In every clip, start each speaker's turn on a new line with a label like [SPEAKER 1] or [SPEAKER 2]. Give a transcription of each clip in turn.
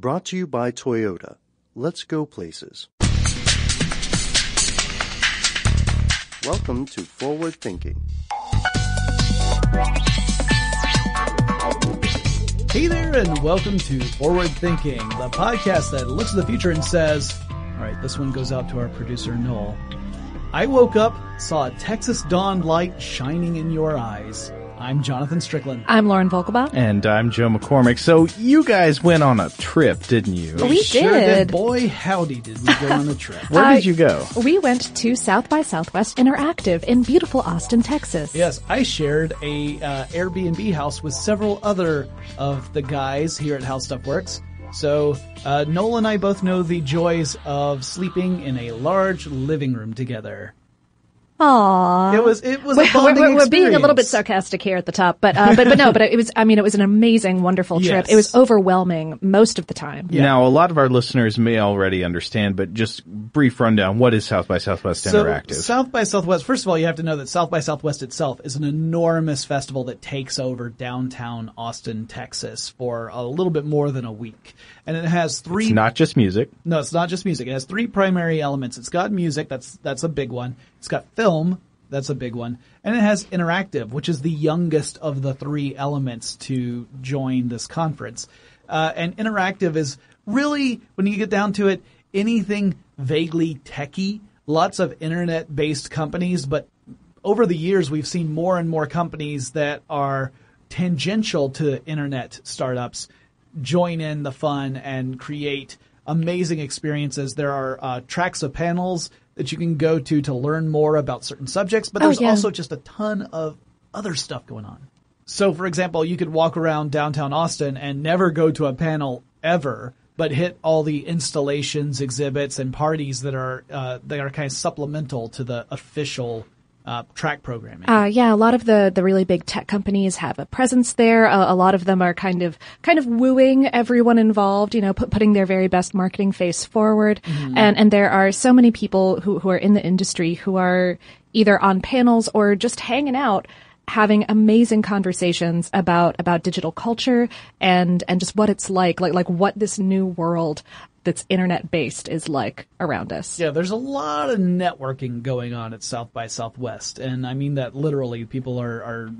[SPEAKER 1] Brought to you by Toyota. Let's go places. Welcome to Forward Thinking.
[SPEAKER 2] Hey there, and welcome to Forward Thinking, the podcast that looks at the future and says, all right, this one goes out to our producer, Noel. I woke up, saw a Texas dawn light shining in your eyes. I'm Jonathan Strickland.
[SPEAKER 3] I'm Lauren Vogelbaum.
[SPEAKER 4] And I'm Joe McCormick. So you guys went on a trip, didn't you?
[SPEAKER 3] We
[SPEAKER 2] sure
[SPEAKER 3] did.
[SPEAKER 2] Boy, howdy did we go on a trip.
[SPEAKER 4] Where
[SPEAKER 3] I-
[SPEAKER 4] did you go?
[SPEAKER 3] We went to South by Southwest Interactive in beautiful Austin, Texas.
[SPEAKER 2] Yes, I shared a uh, Airbnb house with several other of the guys here at How Stuff Works. So uh, Noel and I both know the joys of sleeping in a large living room together.
[SPEAKER 3] Aww.
[SPEAKER 2] It was it was
[SPEAKER 3] We're,
[SPEAKER 2] a bonding
[SPEAKER 3] we're, we're being a little bit sarcastic here at the top, but uh, but but no, but it was. I mean, it was an amazing, wonderful trip.
[SPEAKER 2] Yes.
[SPEAKER 3] It was overwhelming most of the time.
[SPEAKER 4] Now, a lot of our listeners may already understand, but just brief rundown. What is South by Southwest
[SPEAKER 2] So,
[SPEAKER 4] Interactive?
[SPEAKER 2] South by Southwest, first of all, you have to know that South by Southwest itself is an enormous festival that takes over downtown Austin, Texas for a little bit more than a week. And it has three
[SPEAKER 4] it's not just music.
[SPEAKER 2] No, it's not just music. It has three primary elements. It's got music, that's that's a big one. It's got film, that's a big one. And it has interactive, which is the youngest of the three elements to join this conference. Uh, and interactive is really, when you get down to it, anything vaguely techy. Lots of internet-based companies, but over the years we've seen more and more companies that are tangential to internet startups join in the fun and create amazing experiences. There are uh, tracks of panels that you can go to to learn more about certain subjects, but
[SPEAKER 3] Oh,
[SPEAKER 2] there's
[SPEAKER 3] yeah.
[SPEAKER 2] also just a ton of other stuff going on. So, for example, you could walk around downtown Austin and never go to a panel ever, but hit all the installations, exhibits, and parties that are uh, that are kind of supplemental to the official uh, track programming.
[SPEAKER 3] Uh, yeah, a lot of the, the really big tech companies have a presence there. Uh, a lot of them are kind of kind of wooing everyone involved, you know, put, putting their very best marketing face forward. And and there are so many people who who are in the industry who are either on panels or just hanging out having amazing conversations about about digital culture and and just what it's like like like what this new world that's internet based is like around us.
[SPEAKER 2] Yeah, there's a lot of networking going on at South by Southwest, and I mean that literally. People are, are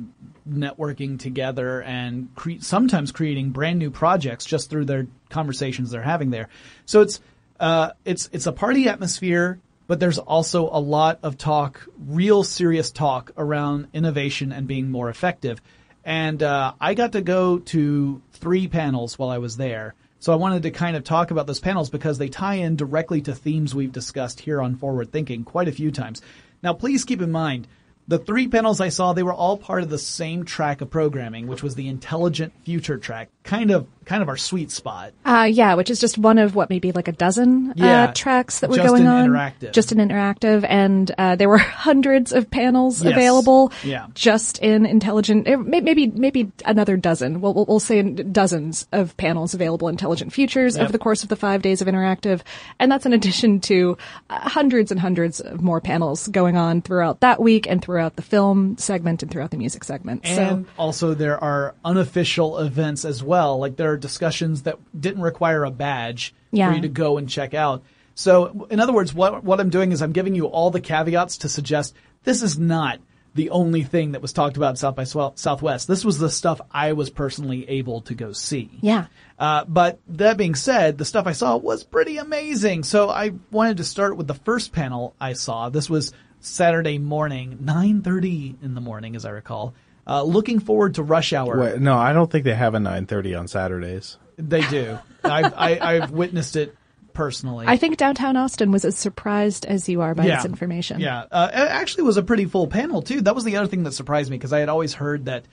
[SPEAKER 2] networking together and cre- sometimes creating brand new projects just through their conversations they're having there. So it's uh, it's it's a party atmosphere, but there's also a lot of talk, real serious talk around innovation and being more effective. And uh, I got to go to three panels while I was there. So I wanted to kind of talk about those panels because they tie in directly to themes we've discussed here on Forward Thinking quite a few times. Now, please keep in mind, the three panels I saw, they were all part of the same track of programming, which was the intelligent future track. Kind of, kind of our sweet spot.
[SPEAKER 3] Uh, yeah, which is just one of what maybe like a dozen
[SPEAKER 2] Yeah,
[SPEAKER 3] uh, tracks that were going
[SPEAKER 2] an
[SPEAKER 3] on.
[SPEAKER 2] interactive.
[SPEAKER 3] Just an interactive, and uh, there were hundreds of panels
[SPEAKER 2] Yes.
[SPEAKER 3] available.
[SPEAKER 2] Yeah.
[SPEAKER 3] Just in intelligent, eh, maybe maybe another dozen. We'll, we'll, we'll say dozens of panels available intelligent futures
[SPEAKER 2] Yep.
[SPEAKER 3] over the course of the five days of interactive, and that's in addition to uh, hundreds and hundreds of more panels going on throughout that week and throughout the film segment and throughout the music segment.
[SPEAKER 2] And
[SPEAKER 3] so
[SPEAKER 2] also there are unofficial events as well. Like there are discussions that didn't require a badge
[SPEAKER 3] Yeah.
[SPEAKER 2] for you to go and check out. So in other words, what, what I'm doing is I'm giving you all the caveats to suggest this is not the only thing that was talked about South by Southwest. This was the stuff I was personally able to go see.
[SPEAKER 3] yeah.
[SPEAKER 2] Uh, but that being said, the stuff I saw was pretty amazing. So I wanted to start with the first panel I saw. This was Saturday morning, 9.30 in the morning, as I recall. Uh, looking forward to rush hour.
[SPEAKER 4] Wait, no, I don't think they have a 9:30 on Saturdays.
[SPEAKER 2] They do. I've, I, I've witnessed it personally.
[SPEAKER 3] I think downtown Austin was as surprised as you are by
[SPEAKER 2] Yeah.
[SPEAKER 3] this information.
[SPEAKER 2] Yeah, uh, it actually was a pretty full panel too. That was the other thing that surprised me because I had always heard that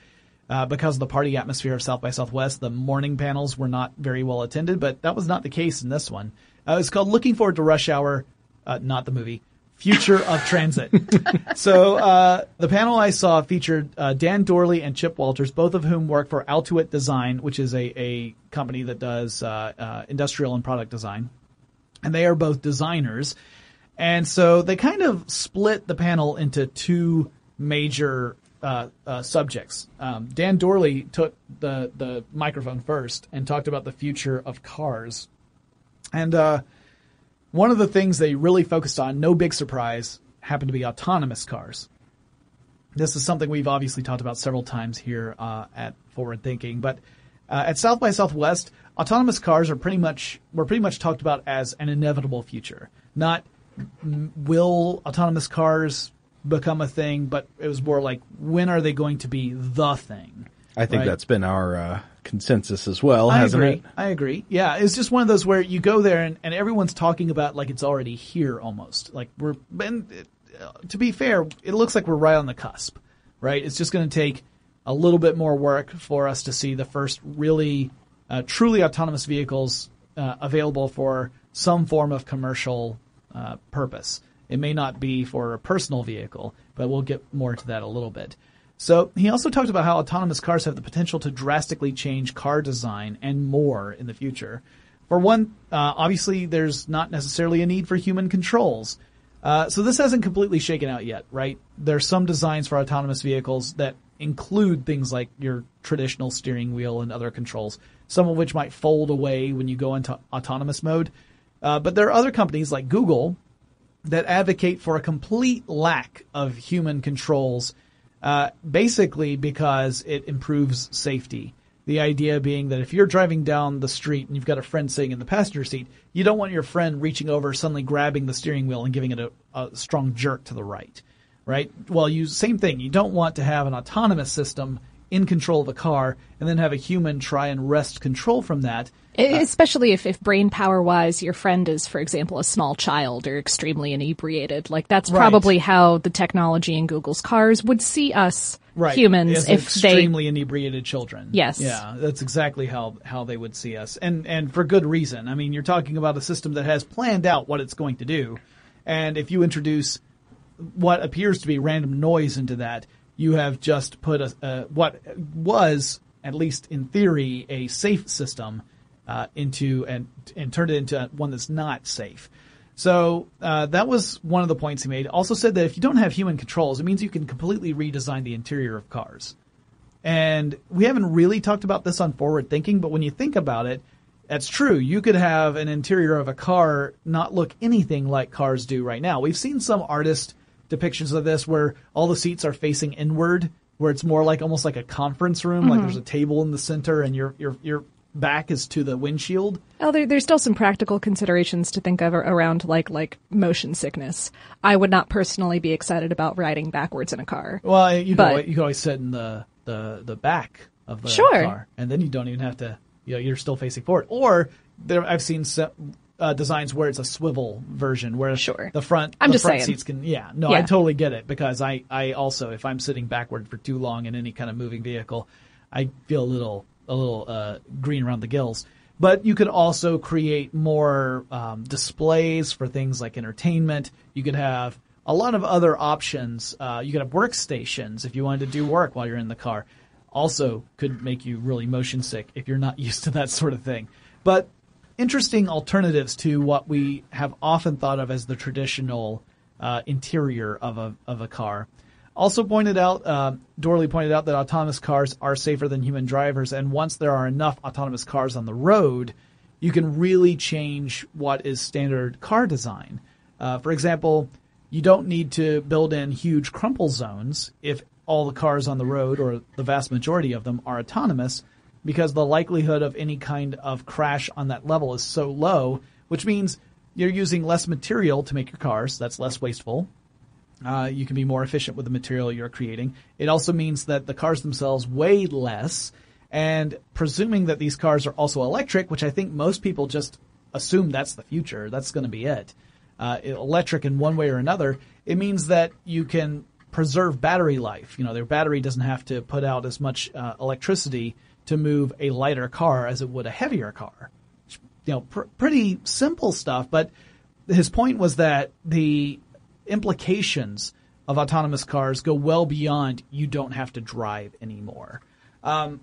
[SPEAKER 2] uh, because of the party atmosphere of South by Southwest, the morning panels were not very well attended, but that was not the case in this one. Uh, it's called "Looking Forward to Rush Hour," uh, not the movie. Future of Transit. so uh, the panel I saw featured uh, Dan Dorley and Chip Walters, both of whom work for Altuit Design, which is a, a company that does uh, uh, industrial and product design and they are both designers. And so they kind of split the panel into two major uh, uh, subjects. Um, Dan Dorley took the the microphone first and talked about the future of cars. And uh, one of the things they really focused on, no big surprise, happened to be autonomous cars. This is something we've obviously talked about several times here uh, at Forward Thinking, but uh, at South by Southwest, autonomous cars are pretty much were pretty much talked about as an inevitable future. Not will autonomous cars become a thing, but it was more like when are they going to be the thing?
[SPEAKER 4] I think
[SPEAKER 2] Right.
[SPEAKER 4] that's been our uh, consensus as well,
[SPEAKER 2] I
[SPEAKER 4] hasn't
[SPEAKER 2] agree.
[SPEAKER 4] it?
[SPEAKER 2] I agree. Yeah, it's just one of those where you go there and, and everyone's talking about like it's already here almost. Like we're and uh, to be fair, it looks like we're right on the cusp, right? It's just going to take a little bit more work for us to see the first really uh, truly autonomous vehicles uh, available for some form of commercial uh, purpose. It may not be for a personal vehicle, but we'll get more to that a little bit. So he also talked about how autonomous cars have the potential to drastically change car design and more in the future. For one, uh, obviously there's not necessarily a need for human controls. Uh, so this hasn't completely shaken out yet, right? There's some designs for autonomous vehicles that include things like your traditional steering wheel and other controls, some of which might fold away when you go into autonomous mode. Uh, but there are other companies like Google that advocate for a complete lack of human controls, uh, basically because it improves safety. The idea being that if you're driving down the street and you've got a friend sitting in the passenger seat, you don't want your friend reaching over, suddenly grabbing the steering wheel and giving it a, a strong jerk to the right, right? Well, you same thing. You don't want to have an autonomous system in control of a car and then have a human try and wrest control from that.
[SPEAKER 3] E- uh, Especially if, if brain power wise, your friend is, for example, a small child or extremely inebriated. Like that's
[SPEAKER 2] Right.
[SPEAKER 3] probably how the technology in Google's cars would see us
[SPEAKER 2] right.
[SPEAKER 3] humans
[SPEAKER 2] as
[SPEAKER 3] if they.
[SPEAKER 2] extremely inebriated children.
[SPEAKER 3] Yes.
[SPEAKER 2] Yeah, that's exactly how how they would see us, and and for good reason. I mean, you're talking about a system that has planned out what it's going to do, and if you introduce what appears to be random noise into that, you have just put a, what was at least in theory a safe system uh, into and and turned it into one that's not safe. So uh, that was one of the points he made. Also said that if you don't have human controls, it means you can completely redesign the interior of cars. And we haven't really talked about this on forward thinking, but when you think about it, that's true. You could have an interior of a car not look anything like cars do right now. We've seen some artist depictions of this where all the seats are facing inward, where it's more like almost like a conference room, mm-hmm. like there's a table in the center and your your your back is to the windshield.
[SPEAKER 3] Oh, there, there's still some practical considerations to think of around like like motion sickness. I would not personally be excited about riding backwards in a car.
[SPEAKER 2] Well, you but, can always, you can always sit in the the the back of the
[SPEAKER 3] sure.
[SPEAKER 2] car, and then you don't even have to. You know, you're still facing forward. Or there, I've seen uh, designs where it's a swivel version, where
[SPEAKER 3] sure.
[SPEAKER 2] the front
[SPEAKER 3] I'm
[SPEAKER 2] the
[SPEAKER 3] just
[SPEAKER 2] front
[SPEAKER 3] saying.
[SPEAKER 2] seats can. Yeah, no,
[SPEAKER 3] yeah.
[SPEAKER 2] I totally get it because I I also if I'm sitting backward for too long in any kind of moving vehicle, I feel a little a little uh, green around the gills. But you could also create more um, displays for things like entertainment. You could have a lot of other options. Uh, you could have workstations if you wanted to do work while you're in the car. Also, could make you really motion sick if you're not used to that sort of thing. But interesting alternatives to what we have often thought of as the traditional uh, interior of a of a car. Also pointed out, uh, Dorley pointed out that autonomous cars are safer than human drivers, and once there are enough autonomous cars on the road, you can really change what is standard car design. Uh, for example, you don't need to build in huge crumple zones if all the cars on the road, or the vast majority of them, are autonomous, because the likelihood of any kind of crash on that level is so low, which means you're using less material to make your cars. That's less wasteful. Uh, you can be more efficient with the material you're creating. It also means that the cars themselves weigh less. And presuming that these cars are also electric, which I think most people just assume that's the future, that's going to be it. Uh, electric in one way or another, it means that you can preserve battery life. You know, their battery doesn't have to put out as much uh, electricity to move a lighter car as it would a heavier car. You know, pr- pretty simple stuff, but his point was that the implications of autonomous cars go well beyond you don't have to drive anymore. Um,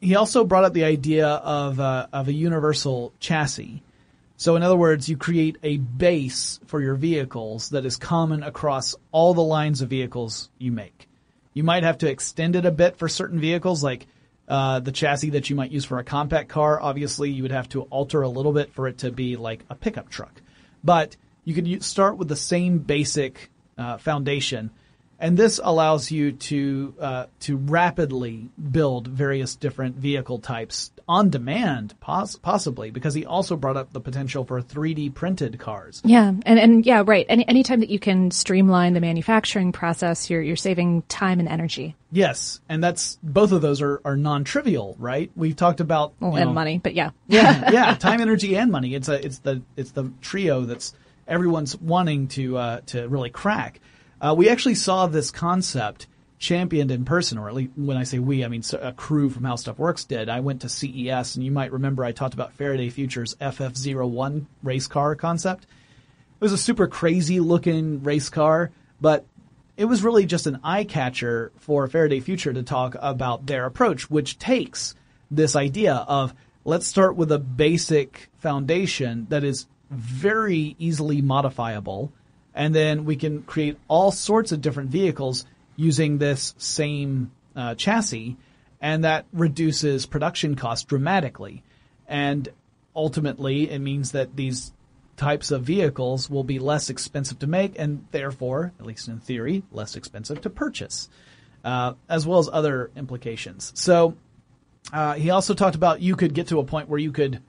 [SPEAKER 2] he also brought up the idea of uh, of a universal chassis. So, in other words, you create a base for your vehicles that is common across all the lines of vehicles you make. You might have to extend it a bit for certain vehicles, like uh, the chassis that you might use for a compact car. Obviously, you would have to alter a little bit for it to be like a pickup truck. But you could start with the same basic uh, foundation, and this allows you to uh, to rapidly build various different vehicle types on demand, poss- possibly because he also brought up the potential for 3D printed cars.
[SPEAKER 3] Yeah, and and yeah, right. Any anytime that you can streamline the manufacturing process, you're you're saving time and energy.
[SPEAKER 2] Yes, and that's both of those are, are non-trivial, right? We've talked about
[SPEAKER 3] well,
[SPEAKER 2] and
[SPEAKER 3] know, money, but yeah,
[SPEAKER 2] yeah, yeah, time, energy, and money. It's a it's the it's the trio that's everyone's wanting to uh, to really crack. Uh, we actually saw this concept championed in person, or at least when I say we, I mean a crew from How Stuff Works did. I went to CES, and you might remember I talked about Faraday Future's FF01 race car concept. It was a super crazy looking race car, but it was really just an eye catcher for Faraday Future to talk about their approach, which takes this idea of let's start with a basic foundation that is very easily modifiable, and then we can create all sorts of different vehicles using this same uh, chassis, and that reduces production costs dramatically. And ultimately, it means that these types of vehicles will be less expensive to make, and therefore, at least in theory, less expensive to purchase, uh, as well as other implications. So, uh, he also talked about you could get to a point where you could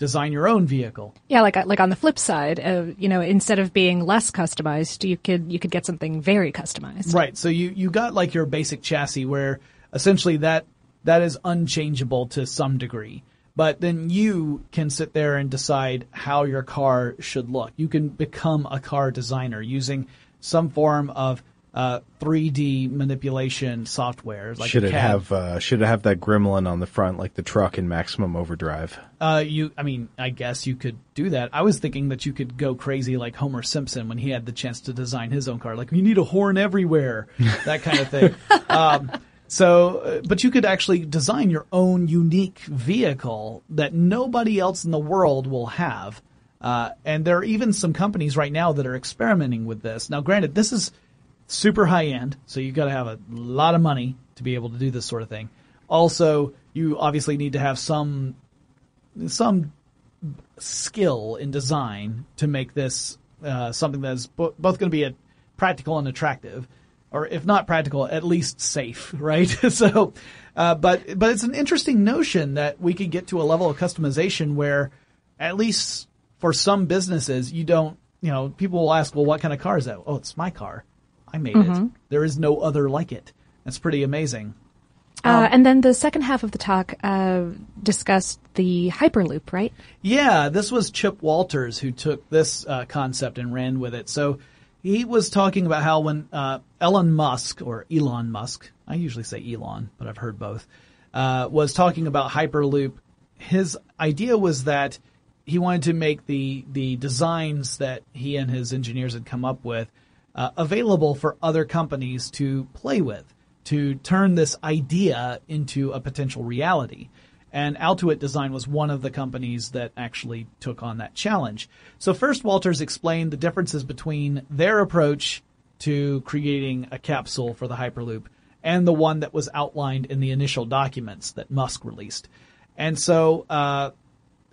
[SPEAKER 2] design your own vehicle.
[SPEAKER 3] Yeah, like like on the flip side, uh, you know, instead of being less customized, you could you could get something very customized.
[SPEAKER 2] Right. So you you got like your basic chassis where essentially that that is unchangeable to some degree. But then you can sit there and decide how your car should look. You can become a car designer using some form of uh, 3D manipulation software. Like
[SPEAKER 4] should it have uh, should it have that gremlin on the front like the truck in Maximum Overdrive?
[SPEAKER 2] Uh, you, I mean, I guess you could do that. I was thinking that you could go crazy like Homer Simpson when he had the chance to design his own car. Like, you need a horn everywhere, that kind of thing. um, so, uh, but you could actually design your own unique vehicle that nobody else in the world will have. Uh, and there are even some companies right now that are experimenting with this. Now, granted, this is super high end, so you've got to have a lot of money to be able to do this sort of thing. Also, you obviously need to have some some skill in design to make this uh, something that's bo- both going to be a, practical and attractive, or if not practical, at least safe, right? so, uh, but but it's an interesting notion that we could get to a level of customization where, at least for some businesses, you don't, you know, people will ask, well, what kind of car is that? Oh, it's my car. I made
[SPEAKER 3] Mm-hmm.
[SPEAKER 2] it. There is no other like it. That's pretty amazing.
[SPEAKER 3] Uh, and then the second half of the talk uh, discussed the Hyperloop, right?
[SPEAKER 2] Yeah, this was Chip Walters who took this uh, concept and ran with it. So he was talking about how when uh, Elon Musk or Elon Musk, I usually say Elon, but I've heard both, uh, was talking about Hyperloop. His idea was that he wanted to make the the designs that he and his engineers had come up with uh, available for other companies to play with, to turn this idea into a potential reality. And Altuit Design was one of the companies that actually took on that challenge. So first, Walters explained the differences between their approach to creating a capsule for the Hyperloop and the one that was outlined in the initial documents that Musk released. And so, uh,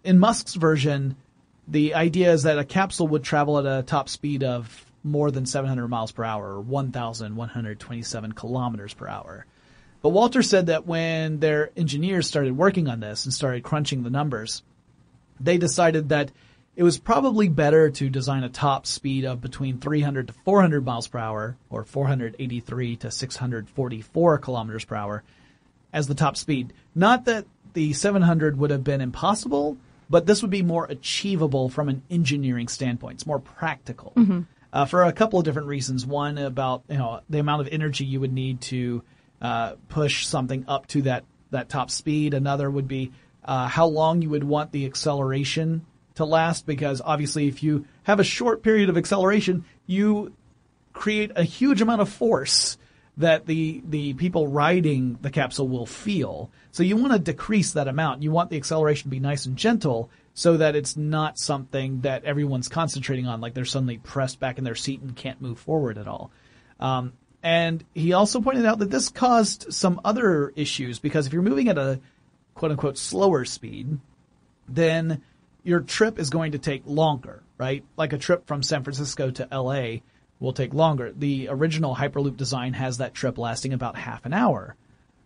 [SPEAKER 2] in Musk's version, the idea is that a capsule would travel at a top speed of more than 700 miles per hour, or 1,127 kilometers per hour. But Walter said that when their engineers started working on this and started crunching the numbers, they decided that it was probably better to design a top speed of between 300 to 400 miles per hour, or 483 to 644 kilometers per hour, as the top speed. Not that the 700 would have been impossible, but this would be more achievable from an engineering standpoint. It's more practical mm-hmm. Uh, for a couple of different reasons. One about you know the amount of energy you would need to uh, push something up to that that top speed. Another would be uh, how long you would want the acceleration to last, because obviously if you have a short period of acceleration, you create a huge amount of force that the the people riding the capsule will feel. So you want to decrease that amount. You want the acceleration to be nice and gentle so that it's not something that everyone's concentrating on, like they're suddenly pressed back in their seat and can't move forward at all. Um, and he also pointed out that this caused some other issues because if you're moving at a quote unquote slower speed, then your trip is going to take longer, right? Like a trip from San Francisco to LA will take longer. The original Hyperloop design has that trip lasting about half an hour.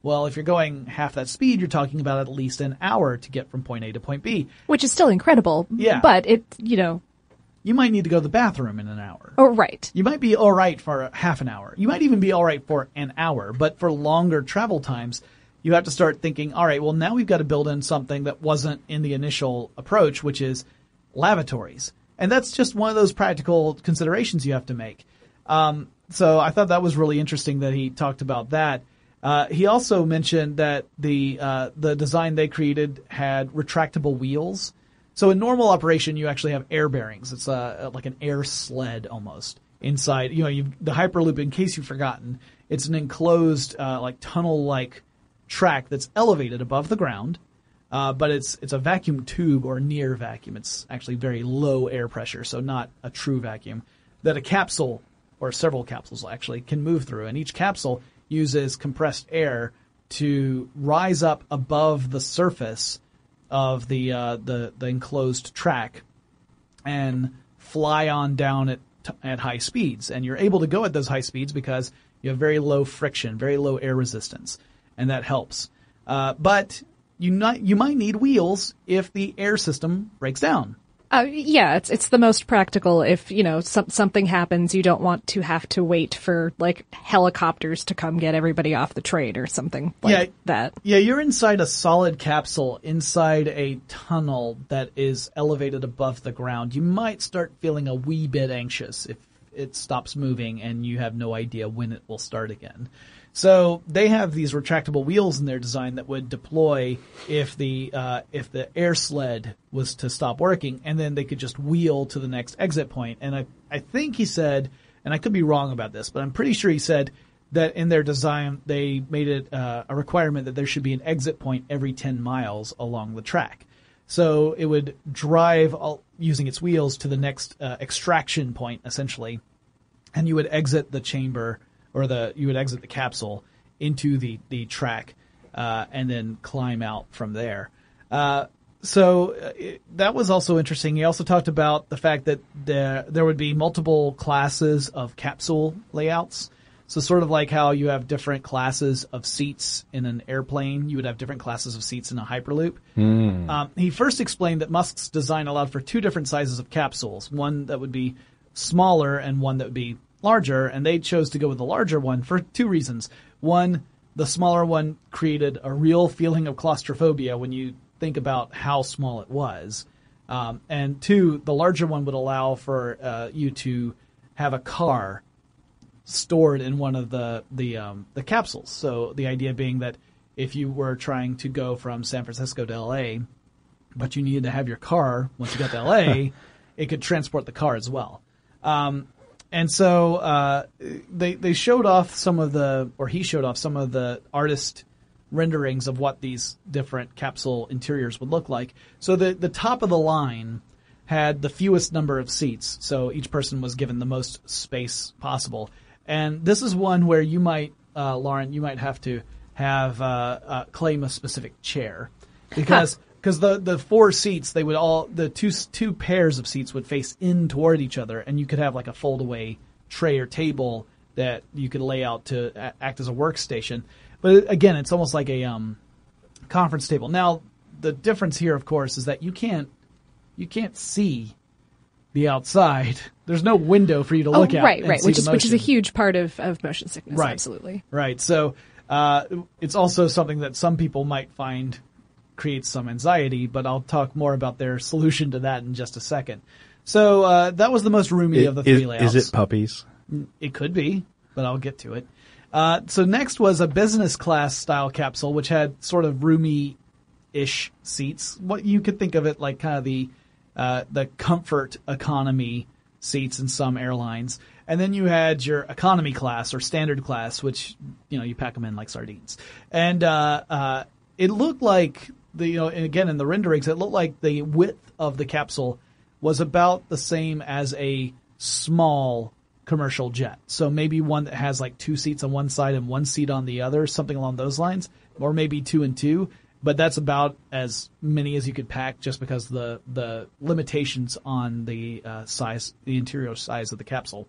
[SPEAKER 2] Well, if you're going half that speed, you're talking about at least an hour to get from point A to point B.
[SPEAKER 3] Which is still incredible.
[SPEAKER 2] Yeah.
[SPEAKER 3] But it, you know,
[SPEAKER 2] You might need to go to the bathroom in an hour.
[SPEAKER 3] oh, right.
[SPEAKER 2] You might be all right for half an hour. You might even be all right for an hour, but for longer travel times, you have to start thinking, all right, well, now we've got to build in something that wasn't in the initial approach, which is lavatories. And that's just one of those practical considerations you have to make. Um, so I thought that was really interesting that he talked about that. Uh, he also mentioned that the uh, the design they created had retractable wheels. So in normal operation, you actually have air bearings. It's uh, like an air sled almost inside. You know, the Hyperloop. In case you've forgotten, it's an enclosed uh, like tunnel like track that's elevated above the ground, but it's it's a vacuum tube or near vacuum. It's actually very low air pressure, so not a true vacuum that a capsule or several capsules actually can move through, and each capsule uses compressed air to rise up above the surface of the uh, the the enclosed track and fly on down at t- at high speeds. And you're able to go at those high speeds because you have very low friction, very low air resistance, and that helps. Uh, but you not you might need wheels if the air system breaks down.
[SPEAKER 3] Uh, yeah, it's it's the most practical if you know some, something happens. You don't want to have to wait for like helicopters to come get everybody off the train or something like
[SPEAKER 2] Yeah.
[SPEAKER 3] that.
[SPEAKER 2] Yeah, you're inside a solid capsule inside a tunnel that is elevated above the ground. You might start feeling a wee bit anxious if it stops moving and you have no idea when it will start again. So they have these retractable wheels in their design that would deploy if the uh, if the air sled was to stop working, and then they could just wheel to the next exit point. And I I think he said, and I could be wrong about this, but I'm pretty sure he said that in their design they made it uh, a requirement that there should be an exit point every 10 miles along the track. So it would drive all, using its wheels to the next uh, extraction point, essentially, and you would exit the chamber or the you would exit the capsule into the the track, uh, and then climb out from there. Uh, so uh, it, that was also interesting. He also talked about the fact that there there would be multiple classes of capsule layouts. So sort of like how you have different classes of seats in an airplane, you would have different classes of seats in a Hyperloop. Um, he first explained that Musk's design allowed for two different sizes of capsules, one that would be smaller and one that would be larger, and they chose to go with the larger one for two reasons. One, the smaller one created a real feeling of claustrophobia when you think about how small it was. Um, and two, the larger one would allow for uh, you to have a car stored in one of the the um, the capsules. So the idea being that if you were trying to go from San Francisco to LA, but you needed to have your car once you got to LA, it could transport the car as well. Um, and so uh, they they showed off some of the, or he showed off some of the artist renderings of what these different capsule interiors would look like. So the the top of the line had the fewest number of seats, so each person was given the most space possible. And this is one where you might, uh, Lauren, you might have to have uh, uh, claim a specific chair because because the the four seats they would all the two two pairs of seats would face in toward each other, and you could have like a fold away tray or table that you could lay out to a- act as a workstation. But again, it's almost like a um, conference table. Now the difference here, of course, is that you can't you can't see the outside. There's no window for you to
[SPEAKER 3] Oh,
[SPEAKER 2] look at.
[SPEAKER 3] right, right, which is which is a huge part of, of motion sickness.
[SPEAKER 2] Right.
[SPEAKER 3] Absolutely.
[SPEAKER 2] Right. So uh, it's also something that some people might find creates some anxiety, but I'll talk more about their solution to that in just a second. So uh, that was the most roomy of the three
[SPEAKER 4] Is,
[SPEAKER 2] layouts.
[SPEAKER 4] is it puppies?
[SPEAKER 2] It could be, but I'll get to it. Uh, so next was a business class style capsule, which had sort of roomy ish seats. What you could think of it like kind of the uh, the comfort economy seats in some airlines, and then you had your economy class or standard class, which you know you pack them in like sardines. And uh, uh, it looked like the you know again in the renderings, it looked like the width of the capsule was about the same as a small commercial jet. So maybe one that has like two seats on one side and one seat on the other, something along those lines, or maybe two and two. But that's about as many as you could pack, just because the the limitations on the uh, size, the interior size of the capsule.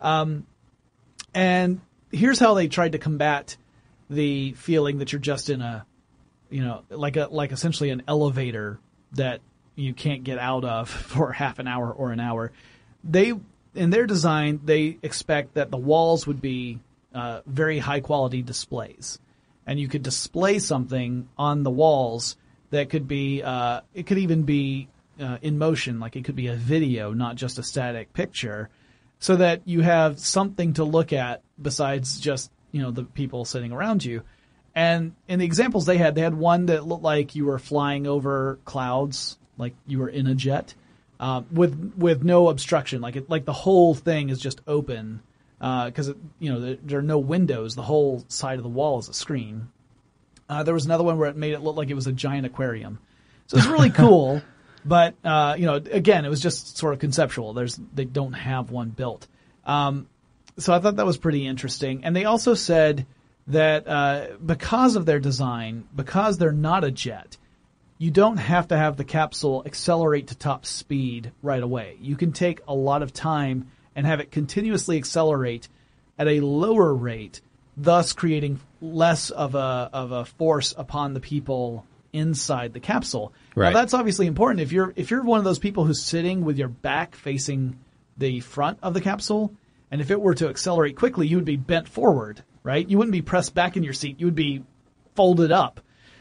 [SPEAKER 2] Um, and here's how they tried to combat the feeling that you're just in a, you know, like a like essentially an elevator that you can't get out of for half an hour or an hour. They in their design they expect that the walls would be uh, very high quality displays, and you could display something on the walls that could be uh, it could even be uh, in motion, like it could be a video, not just a static picture, so that you have something to look at besides just you know the people sitting around you. And in the examples they had, they had one that looked like you were flying over clouds, like you were in a jet, uh, with with no obstruction, like it, like the whole thing is just open because you know there, there are no windows. The whole side of the wall is a screen. Uh, there was another one where it made it look like it was a giant aquarium, so it's really cool. But uh, you know, again, it was just sort of conceptual. There's they don't have one built. Um, so I thought that was pretty interesting. And they also said that uh, because of their design, because they're not a jet, you don't have to have the capsule accelerate to top speed right away. You can take a lot of time and have it continuously accelerate at a lower rate, thus creating less of a of a force upon the people inside the capsule.
[SPEAKER 4] Right.
[SPEAKER 2] Now that's obviously important. If you're if you're one of those people who's sitting with your back facing the front of the capsule, and if it were to accelerate quickly, you would be bent forward, right? You wouldn't be pressed back in your seat. You would be folded up.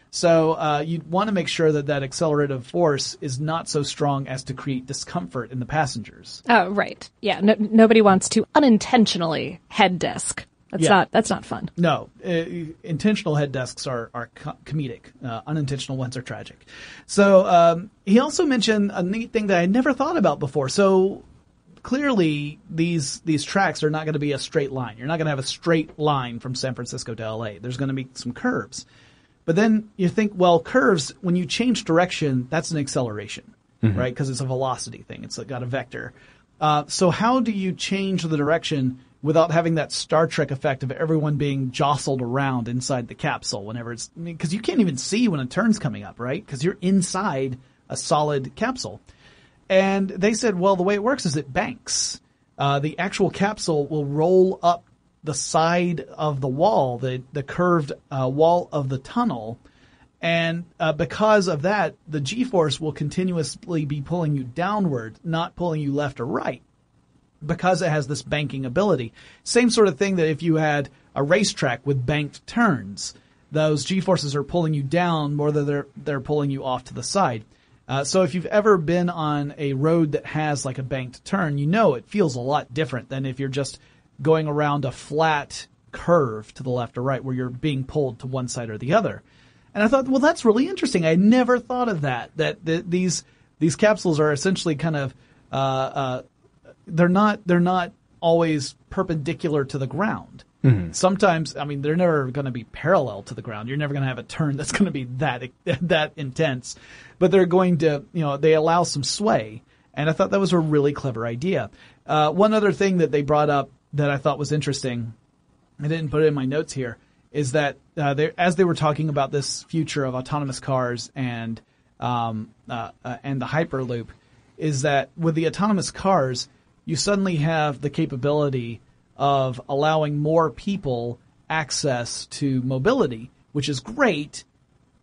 [SPEAKER 2] So uh, you'd want to make sure that that accelerative force is not so strong as to create discomfort in the passengers.
[SPEAKER 3] Oh, right. Yeah. No, nobody wants to unintentionally head desk. That's
[SPEAKER 2] Yeah.
[SPEAKER 3] not. That's not fun.
[SPEAKER 2] No, uh, intentional head desks are are co- comedic. Uh, unintentional ones are tragic. So um, he also mentioned a neat thing that I never thought about before. So clearly, these these tracks are not going to be a straight line. You're not going to have a straight line from San Francisco to L.A. There's going to be some curves. But then you think, well, curves when you change direction, that's an acceleration, right? Because it's a velocity thing. It's got a vector. Uh, so how do you change the direction without having that Star Trek effect of everyone being jostled around inside the capsule whenever it's because you can't even see when a turn's coming up, right? Because you're inside a solid capsule. And they said, well, the way it works is it banks. Uh, the actual capsule will roll up the side of the wall, the the curved uh, wall of the tunnel, and uh, because of that, the G-force will continuously be pulling you downward, not pulling you left or right because it has this banking ability. Same sort of thing that if you had a racetrack with banked turns, those G forces are pulling you down more than they're they're pulling you off to the side. Uh, so if you've ever been on a road that has like a banked turn, you know it feels a lot different than if you're just going around a flat curve to the left or right where you're being pulled to one side or the other. And I thought, well, that's really interesting. I never thought of that. That, that these these capsules are essentially kind of uh, uh, they're not they're not always perpendicular to the ground. Sometimes, I mean, they're never going to be parallel to the ground. You're never going to have a turn that's going to be that that intense, but they're going to, you know, they allow some sway. And I thought that was a really clever idea. Uh, one other thing that they brought up that I thought was interesting, I didn't put it in my notes here, is that uh, as they were talking about this future of autonomous cars and um, uh, uh, and the Hyperloop, is that with the autonomous cars, you suddenly have the capability of allowing more people access to mobility, which is great,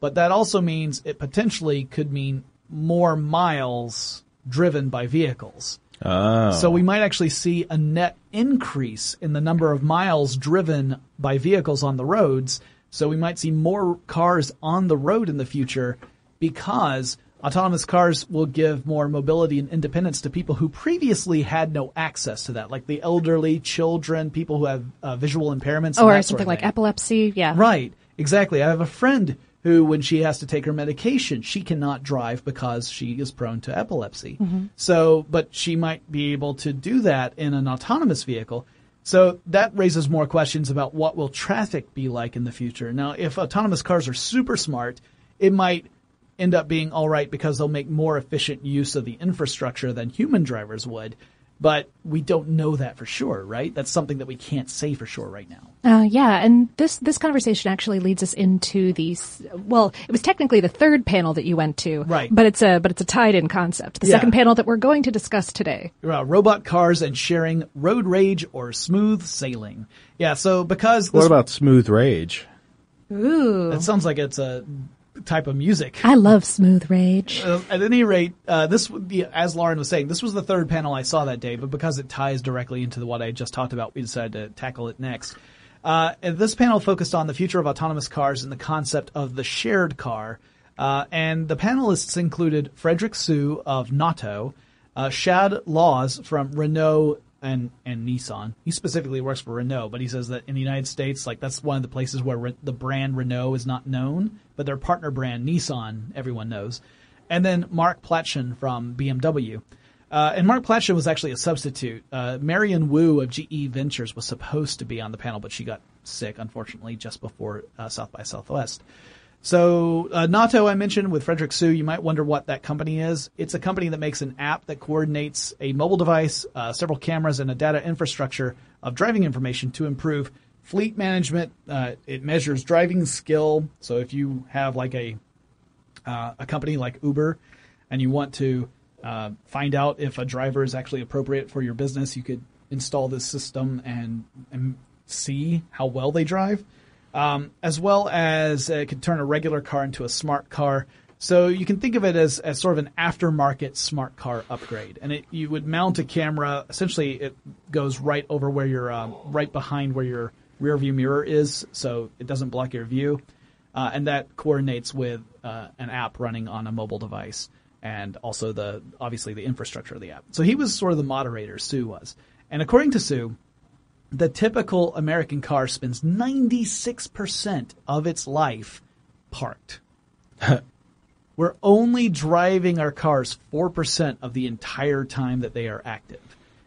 [SPEAKER 2] but that also means it potentially could mean more miles driven by vehicles.
[SPEAKER 4] Oh.
[SPEAKER 2] So we might actually see a net increase in the number of miles driven by vehicles on the roads. So we might see more cars on the road in the future because autonomous cars will give more mobility and independence to people who previously had no access to that, like the elderly, children, people who have uh, visual impairments, and
[SPEAKER 3] Or something like epilepsy. Yeah.
[SPEAKER 2] Right. Exactly. I have a friend who, when she has to take her medication, she cannot drive because she is prone to epilepsy. So, but she might be able to do that in an autonomous vehicle. So that raises more questions about what will traffic be like in the future. Now, if autonomous cars are super smart, it might end up being all right because they'll make more efficient use of the infrastructure than human drivers would. But we don't know that for sure, right? That's something that we can't say for sure right now.
[SPEAKER 3] Uh, yeah, and this this conversation actually leads us into these. Well, it was technically the third panel that you went to,
[SPEAKER 2] Right.
[SPEAKER 3] But it's a but it's a tied-in concept. The
[SPEAKER 2] Yeah.
[SPEAKER 3] second panel that we're going to discuss today.
[SPEAKER 2] uh, robot cars and sharing road rage or smooth sailing. Yeah, so because
[SPEAKER 4] what about Smooth Rage?
[SPEAKER 3] Ooh,
[SPEAKER 2] that sounds like it's a type of music.
[SPEAKER 3] I love smooth rage.
[SPEAKER 2] Uh, at any rate, uh, this would be, as Lauren was saying, this was the third panel I saw that day, but because it ties directly into the, what I just talked about, we decided to tackle it next. Uh, this panel focused on the future of autonomous cars and the concept of the shared car. Uh, and the panelists included Frederick Soo of Nauto, uh, Shad Laws from Renault and, and Nissan. He specifically works for Renault, but he says that in the United States, like that's one of the places where Re- the brand Renault is not known, but their partner brand Nissan, everyone knows. And then Mark Platshon from BMW. Uh, and Mark Platshon was actually a substitute. Uh, Marion Wu of GE Ventures was supposed to be on the panel, but she got sick, unfortunately, just before uh, South by Southwest. So, uh, Nauto, I mentioned with Frederick Soo, you might wonder what that company is. It's a company that makes an app that coordinates a mobile device, uh, several cameras, and a data infrastructure of driving information to improve fleet management. Uh, it measures driving skill. So, if you have like a uh, a company like Uber and you want to uh, find out if a driver is actually appropriate for your business, you could install this system and, and see how well they drive. Um, as well as it could turn a regular car into a smart car. So you can think of it as, as sort of an aftermarket smart car upgrade. And it, you would mount a camera. Essentially, it goes right over where your, um, right behind where your rear view mirror is, so it doesn't block your view. uh, and that coordinates with uh, an app running on a mobile device and also the obviously the infrastructure of the app. So he was sort of the moderator. Soo was, and according to Soo, the typical American car spends 96% of its life parked. We're only driving our cars 4% of the entire time that they are active.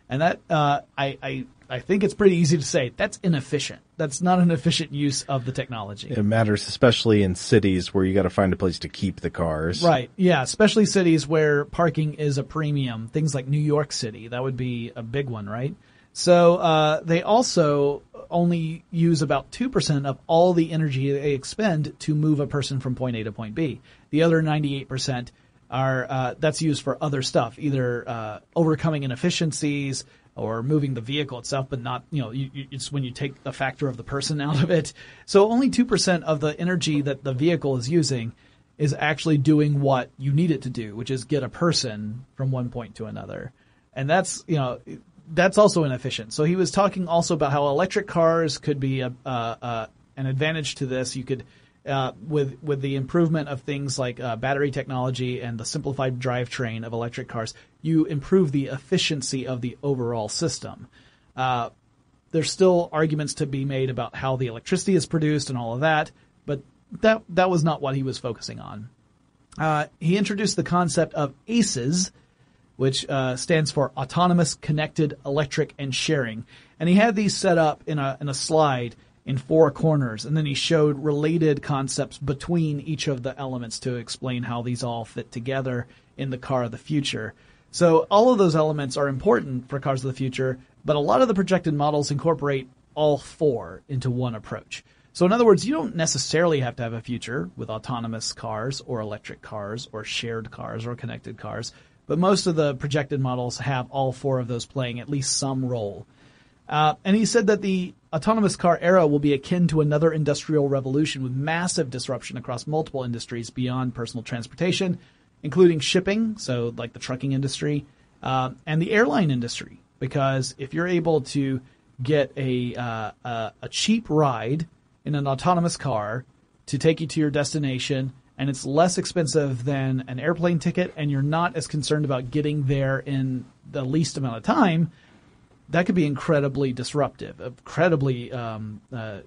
[SPEAKER 2] And that, uh, I, I, I think it's pretty easy to say that's inefficient. That's not an efficient use of the technology.
[SPEAKER 4] It matters, especially in cities where you got to find a place to keep the cars.
[SPEAKER 2] Right. Yeah. Especially cities where parking is a premium. Things like New York City. That would be a big one, right? So, uh, they also only use about 2% of all the energy they expend to move a person from point A to point B. The other 98% are, uh, that's used for other stuff, either, uh, overcoming inefficiencies, or moving the vehicle itself, but not, you know, you, you, it's when you take the factor of the person out of it. So only 2% of the energy that the vehicle is using is actually doing what you need it to do, which is get a person from one point to another. And that's, you know, that's also inefficient. So he was talking also about how electric cars could be a, uh, uh, an advantage to this. You could, uh, with with the improvement of things like uh, battery technology and the simplified drivetrain of electric cars, you improve the efficiency of the overall system. Uh, there's still arguments to be made about how the electricity is produced and all of that, but that that was not what he was focusing on. Uh, he introduced the concept of ACEs, which uh, stands for Autonomous Connected Electric and Sharing, and he had these set up in a in a slide in four corners, and then he showed related concepts between each of the elements to explain how these all fit together in the car of the future. So all of those elements are important for cars of the future, but a lot of the projected models incorporate all four into one approach. So in other words, you don't necessarily have to have a future with autonomous cars or electric cars or shared cars or connected cars, but most of the projected models have all four of those playing at least some role. Uh, and he said that the autonomous car era will be akin to another industrial revolution with massive disruption across multiple industries beyond personal transportation, including shipping, so like the trucking industry, uh, and the airline industry. Because if you're able to get a, uh, a, a cheap ride in an autonomous car to take you to your destination, and it's less expensive than an airplane ticket, and you're not as concerned about getting there in the least amount of time, that could be incredibly disruptive, incredibly um, uh,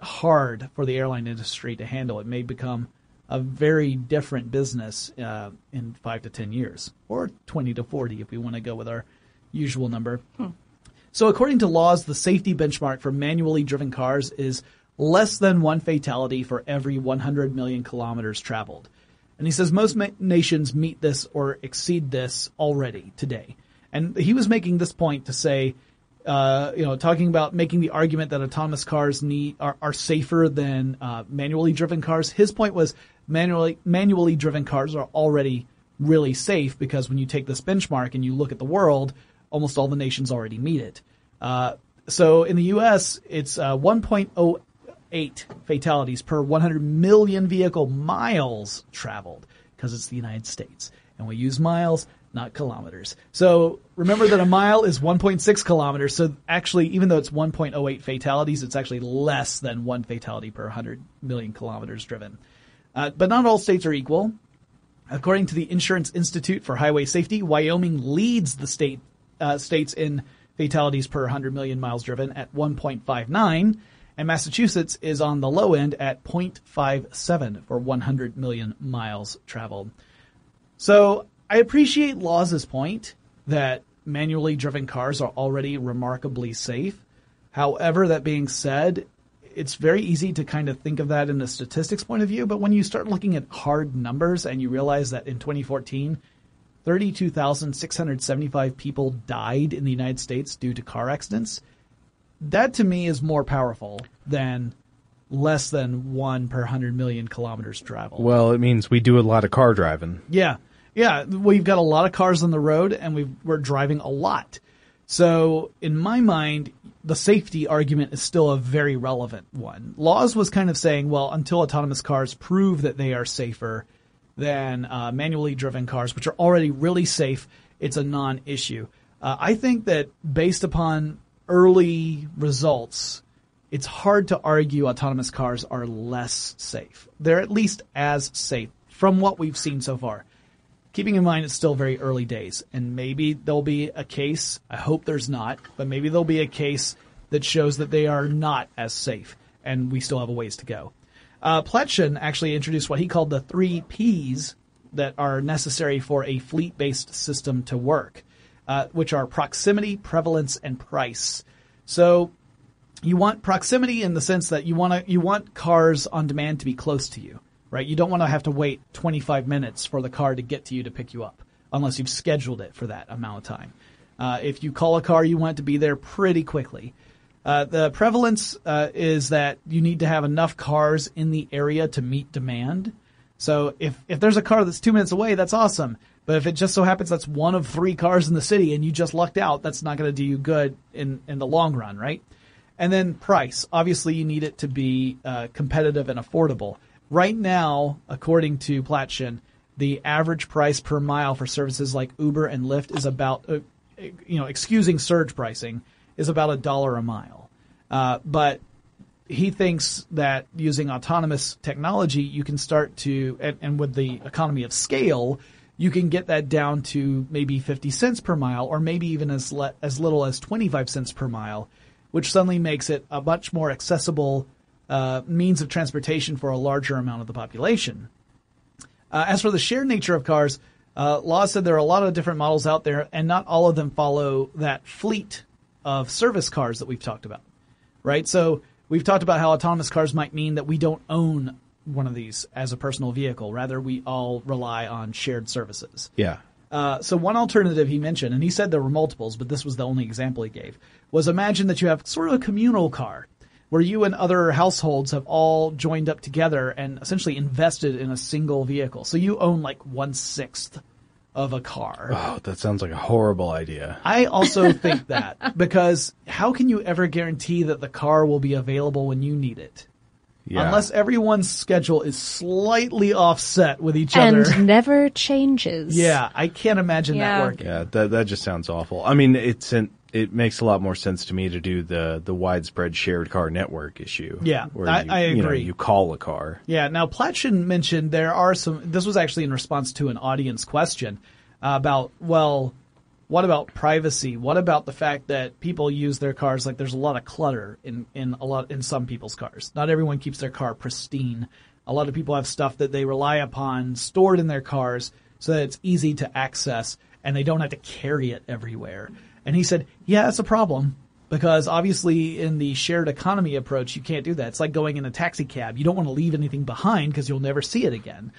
[SPEAKER 2] hard for the airline industry to handle. It may become a very different business uh, in five to ten years, or twenty to forty if we want to go with our usual number. Hmm. So, according to laws, the safety benchmark for manually driven cars is less than one fatality for every 100 million kilometers traveled. And he says most ma- nations meet this or exceed this already today. And he was making this point to say, uh, you know, talking about making the argument that autonomous cars need are, are safer than uh, manually driven cars. His point was manually manually driven cars are already really safe because when you take this benchmark and you look at the world, almost all the nations already meet it. Uh, so in the U.S., it's uh, 1.0 eight fatalities per 100 million vehicle miles traveled because it's the United States. And we use miles, not kilometers. So remember that a mile is 1.6 kilometers. So actually, even though it's 1.08 fatalities, it's actually less than one fatality per 100 million kilometers driven. Uh, but not all states are equal. According to the Insurance Institute for Highway Safety, Wyoming leads the state uh, states in fatalities per 100 million miles driven at 1.59 and Massachusetts is on the low end at 0.57 for 100 million miles traveled. So I appreciate Laws's point that manually driven cars are already remarkably safe. However, that being said, it's very easy to kind of think of that in a statistics point of view, but when you start looking at hard numbers and you realize that in 2014, 32,675 people died in the United States due to car accidents, that to me is more powerful than less than one per 100 million kilometers traveled.
[SPEAKER 4] Well, it means we do a lot of car driving.
[SPEAKER 2] Yeah. Yeah, we've got a lot of cars on the road and we we're driving a lot. So in my mind, the safety argument is still a very relevant one. Laws was kind of saying, well, until autonomous cars prove that they are safer than uh, manually driven cars, which are already really safe, it's a non-issue. Uh, I think that based upon early results, it's hard to argue autonomous cars are less safe. They're at least as safe from what we've seen so far. Keeping in mind it's still very early days, and maybe there'll be a case, I hope there's not, but maybe there'll be a case that shows that they are not as safe, and we still have a ways to go. Uh, Platshon actually introduced what he called the three P's that are necessary for a fleet-based system to work, uh, which are proximity, prevalence, and price. So you want proximity in the sense that you want to you want cars on demand to be close to you, right? You don't want to have to wait 25 minutes for the car to get to you to pick you up, unless you've scheduled it for that amount of time. Uh, if you call a car, you want it to be there pretty quickly. Uh, the prevalence uh, is that you need to have enough cars in the area to meet demand. So if if there's a car that's two minutes away, that's awesome. But if it just so happens that's one of three cars in the city and you just lucked out, that's not going to do you good in in the long run, right? And then price. Obviously, you need it to be uh, competitive and affordable. Right now, according to Platshon, the average price per mile for services like Uber and Lyft is about, uh, you know, excusing surge pricing, is about a dollar a mile. Uh, but he thinks that using autonomous technology, you can start to, and, and with the economy of scale, you can get that down to maybe 50 cents per mile or maybe even as, le- as little as 25 cents per mile which suddenly makes it a much more accessible uh, means of transportation for a larger amount of the population. Uh, as for the shared nature of cars, uh, Law said there are a lot of different models out there, and not all of them follow that fleet of service cars that we've talked about. Right? So we've talked about how autonomous cars might mean that we don't own one of these as a personal vehicle. Rather, we all rely on shared services.
[SPEAKER 4] Yeah.
[SPEAKER 2] Uh, so one alternative he mentioned, and he said there were multiples, but this was the only example he gave, was imagine that you have sort of a communal car where you and other households have all joined up together and essentially invested in a single vehicle. So you own like one sixth of a car.
[SPEAKER 4] Oh, that sounds like a horrible idea.
[SPEAKER 2] I also think that because how can you ever guarantee that the car will be available when you need it?
[SPEAKER 4] Yeah.
[SPEAKER 2] Unless everyone's schedule is slightly offset with each
[SPEAKER 3] and
[SPEAKER 2] other.
[SPEAKER 3] And never changes.
[SPEAKER 2] Yeah, I can't imagine that working.
[SPEAKER 4] Yeah, that that just sounds awful. I mean, it's an, it makes a lot more sense to me to do the the widespread shared car network issue.
[SPEAKER 2] Yeah,
[SPEAKER 4] where
[SPEAKER 2] I-
[SPEAKER 4] you,
[SPEAKER 2] I
[SPEAKER 4] You, know,
[SPEAKER 2] agree.
[SPEAKER 4] you call a car.
[SPEAKER 2] Yeah. Now, Platshon mentioned there are some. This was actually in response to an audience question about, well, what about privacy? What about the fact that people use their cars like there's a lot of clutter in in a lot in some people's cars. Not everyone keeps their car pristine. A lot of people have stuff that they rely upon stored in their cars so that it's easy to access and they don't have to carry it everywhere. And he said, yeah, that's a problem because obviously in the shared economy approach, you can't do that. It's like going in a taxi cab. You don't want to leave anything behind because you'll never see it again.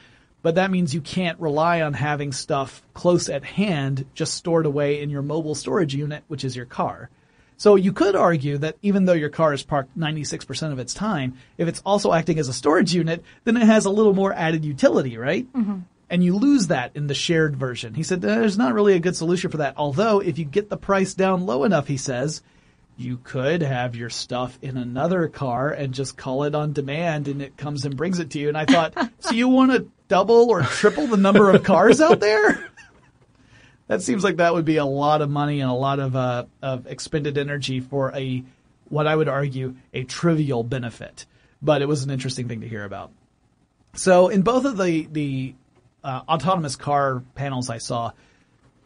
[SPEAKER 2] But that means you can't rely on having stuff close at hand, just stored away in your mobile storage unit, which is your car. So you could argue that even though your car is parked 96% of its time, if it's also acting as a storage unit, then it has a little more added utility, right? Mm-hmm. And you lose that in the shared version. He said there's not really a good solution for that. Although if you get the price down low enough, he says, you could have your stuff in another car and just call it on demand and it comes and brings it to you. And I thought, so you want to double or triple the number of cars out there? that seems like that would be a lot of money and a lot of, uh, of expended energy for a, what I would argue, a trivial benefit. But it was an interesting thing to hear about. So in both of the, the, uh, autonomous car panels I saw,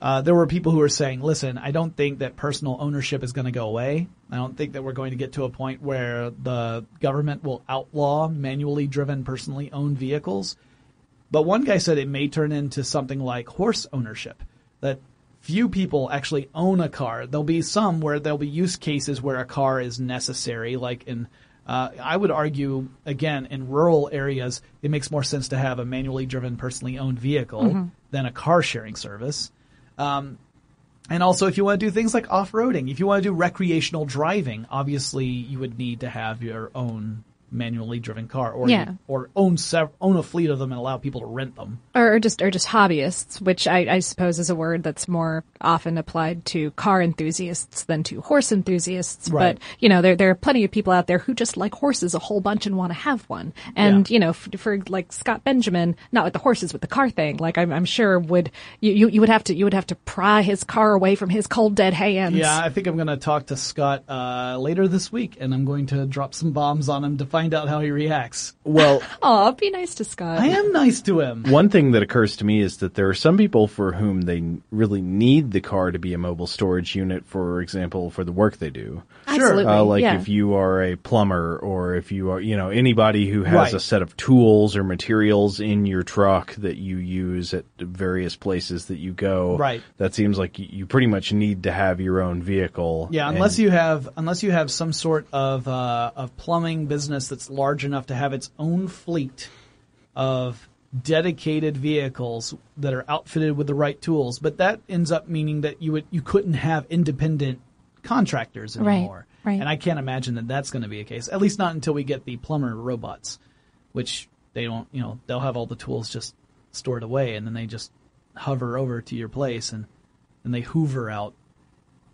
[SPEAKER 2] uh, there were people who were saying, listen, I don't think that personal ownership is going to go away. I don't think that we're going to get to a point where the government will outlaw manually driven, personally owned vehicles. But one guy said it may turn into something like horse ownership, that few people actually own a car. There'll be some where there'll be use cases where a car is necessary, like in uh, I would argue, again, in rural areas, it makes more sense to have a manually driven, personally owned vehicle than a car sharing service. Um, and also, if you want to do things like off-roading, if you want to do recreational driving, obviously you would need to have your own manually driven car, or
[SPEAKER 3] Yeah.
[SPEAKER 2] or own sev- own a fleet of them and allow people to rent them.
[SPEAKER 3] or, just or just hobbyists, which I, I suppose is a word that's more often applied to car enthusiasts than to horse enthusiasts.
[SPEAKER 2] Right.
[SPEAKER 3] But you know, there there are plenty of people out there who just like horses a whole bunch and want to have one. And
[SPEAKER 2] Yeah.
[SPEAKER 3] you know, for, for like Scott Benjamin, not with the horses, with the car thing, like I'm, I'm sure would you, you you would have to you would have to pry his car away from his cold dead hands.
[SPEAKER 2] Yeah, I think I'm going to talk to Scott uh, later this week, and I'm going to drop some bombs on him to find out how he reacts.
[SPEAKER 4] Well,
[SPEAKER 3] Aw, be nice to Scott.
[SPEAKER 2] I am nice to him.
[SPEAKER 4] one thing that occurs to me is that there are some people for whom they really need the car to be a mobile storage unit, for example, for the work they do.
[SPEAKER 3] Absolutely.
[SPEAKER 4] Uh, like
[SPEAKER 3] yeah.
[SPEAKER 4] if you are a plumber or if you are, you know, anybody who has
[SPEAKER 2] Right.
[SPEAKER 4] a set of tools or materials in your truck that you use at various places that you go.
[SPEAKER 2] Right.
[SPEAKER 4] That seems like you, you pretty much need to have your own vehicle.
[SPEAKER 2] Yeah, unless you have unless you have some sort of uh, of plumbing business that's large enough to have its own fleet of dedicated vehicles that are outfitted with the right tools. But that ends up meaning that you would you couldn't have independent contractors anymore.
[SPEAKER 3] Right, right.
[SPEAKER 2] And I can't imagine that that's going to be a case. At least not until we get the plumber robots, which they don't. You know, they'll have all the tools just stored away, and then they just hover over to your place and and they hoover out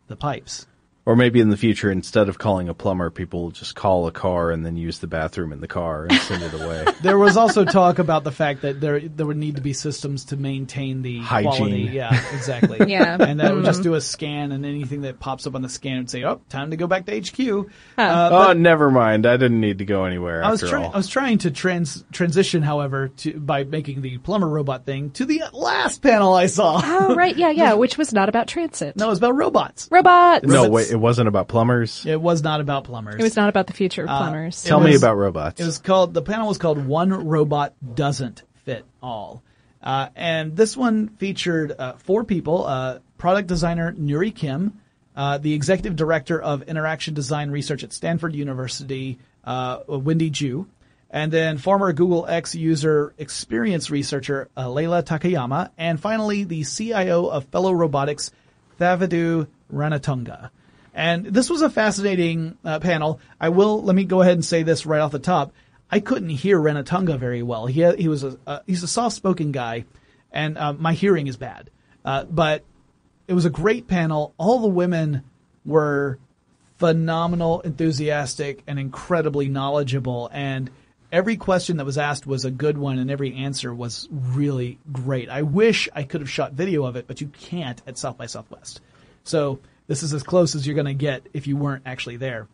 [SPEAKER 2] the pipes.
[SPEAKER 4] Or maybe in the future, instead of calling a plumber, people will just call a car and then use the bathroom in the car and send it away.
[SPEAKER 2] There was also talk about the fact that there there would need to be systems to maintain the
[SPEAKER 4] Hygiene.
[SPEAKER 2] quality. Yeah, exactly.
[SPEAKER 3] Yeah.
[SPEAKER 2] and that would just do a scan, and anything that pops up on the scan would say, "Oh, time to go back to HQ." Uh,
[SPEAKER 4] oh,
[SPEAKER 2] but
[SPEAKER 4] never mind. I didn't need to go anywhere
[SPEAKER 2] I was
[SPEAKER 4] after
[SPEAKER 2] trying.
[SPEAKER 4] all.
[SPEAKER 2] I was trying to trans transition, however, to by making the plumber robot thing to the last panel I saw.
[SPEAKER 3] Oh right, yeah, yeah, which was not about transit.
[SPEAKER 2] no, it was about robots.
[SPEAKER 3] Robots.
[SPEAKER 4] no, wait, it wasn't about plumbers.
[SPEAKER 2] It was not about plumbers.
[SPEAKER 3] It was not about the future of plumbers.
[SPEAKER 2] it
[SPEAKER 4] Tell me
[SPEAKER 2] was-
[SPEAKER 4] about robots.
[SPEAKER 2] It was called the panel was called "One Robot Doesn't Fit All," uh, and this one featured uh, four people: uh, product designer Nuri Kim, uh, the executive director of interaction design research at Stanford University, uh, Wendy Ju, and then former Google X user experience researcher uh, Leila Takayama, and finally the CIO of Fellow Robotics, Thavidu Ranatunga. And this was a fascinating uh, panel. I will let me go ahead and say this right off the top. I couldn't hear Ranatunga very well. He he was a uh, he's a soft spoken guy, and uh, my hearing is bad. Uh, but it was a great panel. All the women were phenomenal, enthusiastic, and incredibly knowledgeable. And every question that was asked was a good one, and every answer was really great. I wish I could have shot video of it, but you can't at South by Southwest. So this is as close as you're going to get if you weren't actually there.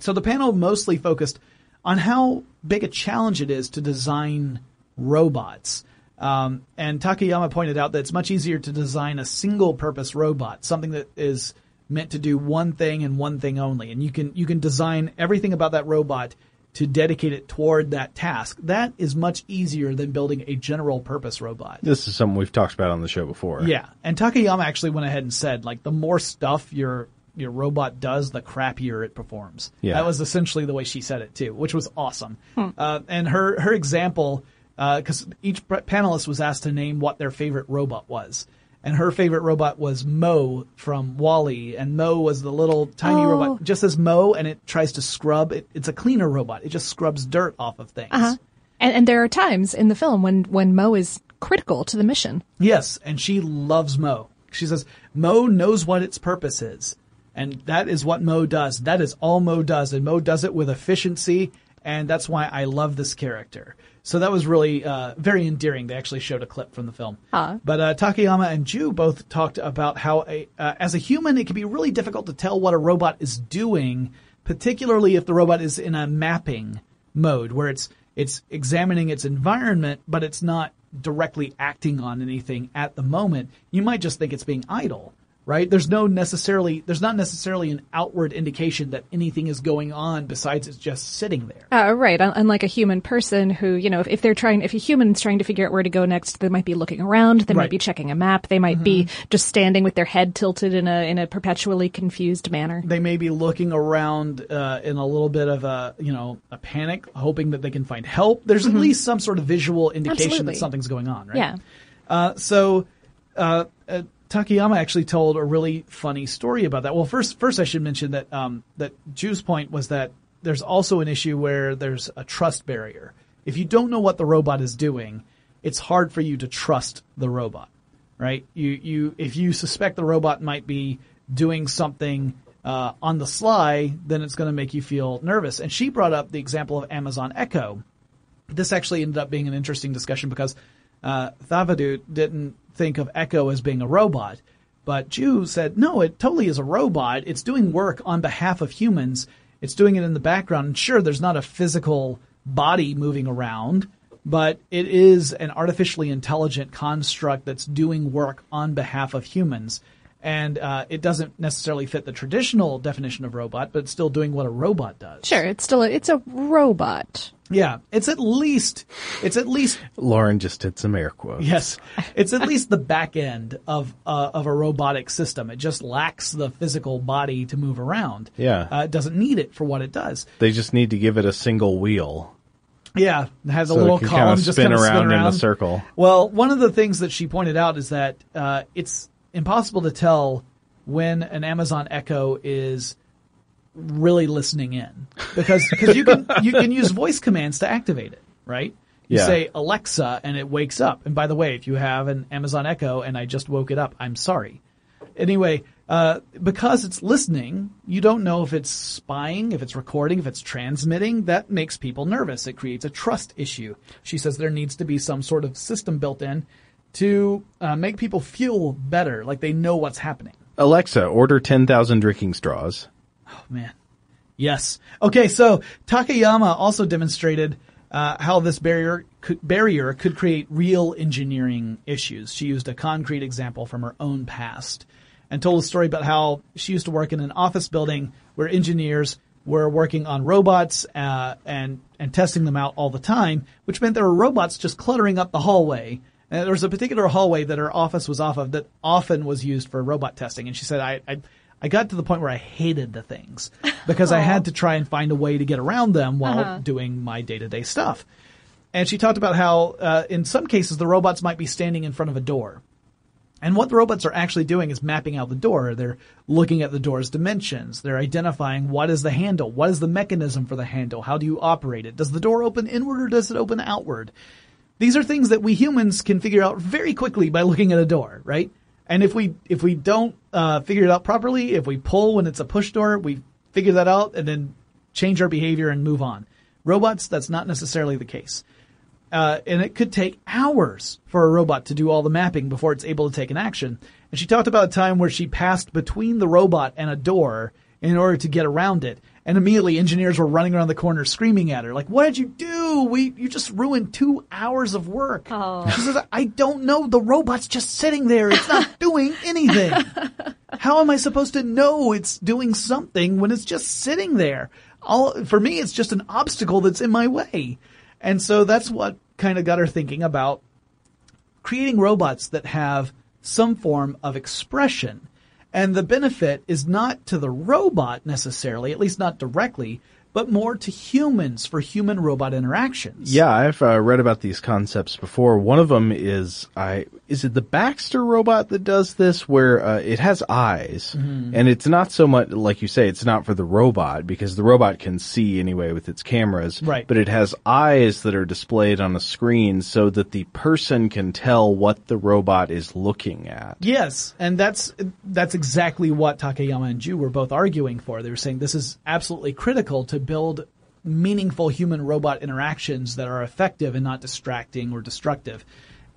[SPEAKER 2] So the panel mostly focused on how big a challenge it is to design robots. Um, and Takayama pointed out that it's much easier to design a single purpose robot, something that is meant to do one thing and one thing only. And you can, you can design everything about that robot to dedicate it toward that task. That is much easier than building a general purpose robot.
[SPEAKER 4] this is something we've talked about on the show before.
[SPEAKER 2] Yeah, and Takayama actually went ahead and said, like, the more stuff your your robot does, the crappier it performs.
[SPEAKER 4] Yeah.
[SPEAKER 2] that was essentially the way she said it too, which was awesome. Uh, and her her example, because each panelist was asked to name what their favorite robot was. And her favorite robot was Mo from WALL-E, and Mo was the little tiny
[SPEAKER 3] Oh.
[SPEAKER 2] robot, just as Mo, and it tries to scrub. It, it's a cleaner robot. It just scrubs dirt off of things.
[SPEAKER 3] Uh-huh. And, and there are times in the film when, when Mo is critical to the mission.
[SPEAKER 2] Yes, and she loves Mo. She says Mo knows what its purpose is, and that is what Mo does. That is all Mo does, and Mo does it with efficiency, and that's why I love this character. So that was really uh, very endearing. They actually showed a clip from the film.
[SPEAKER 3] Huh.
[SPEAKER 2] But uh, Takayama and Ju both talked about how, a, uh, as a human, it can be really difficult to tell what a robot is doing, particularly if the robot is in a mapping mode where it's it's examining its environment, but it's not directly acting on anything at the moment. You might just think it's being idle, right? There's no necessarily there's not necessarily an outward indication that anything is going on besides it's just sitting there.
[SPEAKER 3] Uh, right. Unlike a human person who, you know, if, if they're trying, if a human's trying to figure out where to go next, they might be looking around. They
[SPEAKER 2] Right.
[SPEAKER 3] might be checking a map. They might be just standing with their head tilted in a, in a perpetually confused manner.
[SPEAKER 2] they may be looking around uh, in a little bit of a you know a panic, hoping that they can find help. There's at least some sort of visual indication
[SPEAKER 3] Mm-hmm. Absolutely.
[SPEAKER 2] that something's going on, right?
[SPEAKER 3] Yeah.
[SPEAKER 2] Uh, so uh, uh, Takayama actually told a really funny story about that. Well, first, first I should mention that um, that Ju's point was that there's also an issue where there's a trust barrier. If you don't know what the robot is doing, it's hard for you to trust the robot, right? You you if you suspect the robot might be doing something uh, on the sly, then it's going to make you feel nervous. And she brought up the example of Amazon Echo. This actually ended up being an interesting discussion because uh, didn't think of Echo as being a robot, but Ju said, no, it totally is a robot. It's doing work on behalf of humans. It's doing it in the background. And sure, there's not a physical body moving around, but it is an artificially intelligent construct that's doing work on behalf of humans. And uh, it doesn't necessarily fit the traditional definition of robot, but it's still doing what a robot does.
[SPEAKER 3] Sure, it's still a, it's a robot.
[SPEAKER 2] Yeah, it's at least it's at least
[SPEAKER 4] Lauren just did some air quotes.
[SPEAKER 2] yes, it's at least the back end of uh, of a robotic system. It just lacks the physical body to move around.
[SPEAKER 4] Yeah.
[SPEAKER 2] uh, it doesn't need it for what it does.
[SPEAKER 4] They just need to give it a single wheel.
[SPEAKER 2] Yeah, it has a
[SPEAKER 4] So it
[SPEAKER 2] little
[SPEAKER 4] can
[SPEAKER 2] column
[SPEAKER 4] kind of
[SPEAKER 2] just
[SPEAKER 4] spin
[SPEAKER 2] kind of
[SPEAKER 4] around
[SPEAKER 2] spin
[SPEAKER 4] in a circle.
[SPEAKER 2] Well, one of the things that she pointed out is that uh, it's impossible to tell when an Amazon Echo is really listening in because because you can you can use voice commands to activate it, right? You
[SPEAKER 4] Yeah.
[SPEAKER 2] say Alexa and it wakes up. And by the way, if you have an Amazon Echo and I just woke it up, I'm sorry. Anyway, uh, because it's listening, you don't know if it's spying, if it's recording, if it's transmitting. That makes people nervous. It creates a trust issue. She says there needs to be some sort of system built in to uh, make people feel better, like they know what's happening.
[SPEAKER 4] Alexa, order 10,000 drinking straws.
[SPEAKER 2] Oh, man. Yes. Okay, so Takayama also demonstrated uh, how this barrier could, barrier could create real engineering issues. She used a concrete example from her own past and told a story about how she used to work in an office building where engineers were working on robots uh, and and testing them out all the time, which meant there were robots just cluttering up the hallway. And there was a particular hallway that her office was off of that often was used for robot testing. And she said, I, I, I got to the point where I hated the things because I had to try and find a way to get around them while
[SPEAKER 3] Uh-huh.
[SPEAKER 2] doing my day to day stuff. And she talked about how, uh, in some cases, the robots might be standing in front of a door. And what the robots are actually doing is mapping out the door. They're looking at the door's dimensions. They're identifying what is the handle? What is the mechanism for the handle? How do you operate it? Does the door open inward or does it open outward? These are things that we humans can figure out very quickly by looking at a door, right? And if we if we don't uh, figure it out properly, if we pull when it's a push door, we figure that out and then change our behavior and move on. Robots, that's not necessarily the case. Uh, and it could take hours for a robot to do all the mapping before it's able to take an action. And she talked about a time where she passed between the robot and a door in order to get around it. And immediately engineers were running around the corner screaming at her, like, what did you do? We, you just ruined two hours of work.
[SPEAKER 3] Oh.
[SPEAKER 2] She says, I don't know. The robot's just sitting there. It's not doing anything. How am I supposed to know it's doing something when it's just sitting there? All, for me, it's just an obstacle that's in my way. And so that's what kind of got her thinking about creating robots that have some form of expression. And the benefit is not to the robot necessarily, at least not directly, but more to humans for human robot interactions.
[SPEAKER 4] Yeah, I've uh, read about these concepts before. One of them is I is it the Baxter robot that does this, where uh, it has eyes,
[SPEAKER 2] Mm-hmm.
[SPEAKER 4] and it's not so much like you say, it's not for the robot because the robot can see anyway with its cameras,
[SPEAKER 2] Right.
[SPEAKER 4] But it has eyes that are displayed on a screen so that the person can tell what the robot is looking at.
[SPEAKER 2] Yes, and that's that's exactly what Takayama and Ju were both arguing for. They were saying this is absolutely critical to build meaningful human robot interactions that are effective and not distracting or destructive.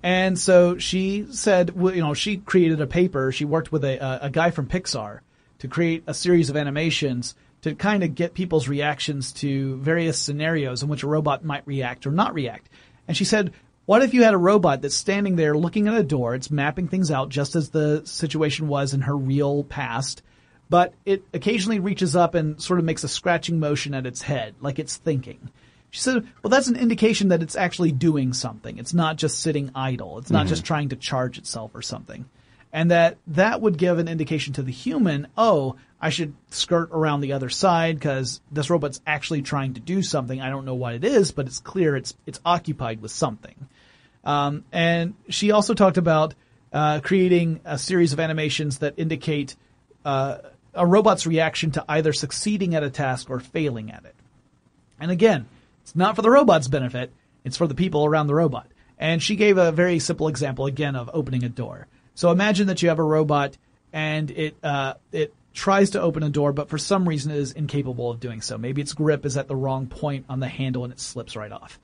[SPEAKER 2] And so she said, well, you know, she created a paper. She worked with a, a, a guy from Pixar to create a series of animations to kind of get people's reactions to various scenarios in which a robot might react or not react. And she said, what if you had a robot that's standing there looking at a door, it's mapping things out just as the situation was in her real past, but it occasionally reaches up and sort of makes a scratching motion at its head, like it's thinking. She said, well, that's an indication that it's actually doing something. It's not just sitting idle. It's not just trying to charge itself or something. And that that would give an indication to the human, oh, I should skirt around the other side because this robot's actually trying to do something. I don't know what it is, but it's clear it's, it's occupied with something. Um, and she also talked about uh, creating a series of animations that indicate uh, a robot's reaction to either succeeding at a task or failing at it. And again, it's not for the robot's benefit, it's for the people around the robot. And she gave a very simple example again of opening a door. So imagine that you have a robot and it uh, it tries to open a door, but for some reason is incapable of doing so. Maybe its grip is at the wrong point on the handle and it slips right off.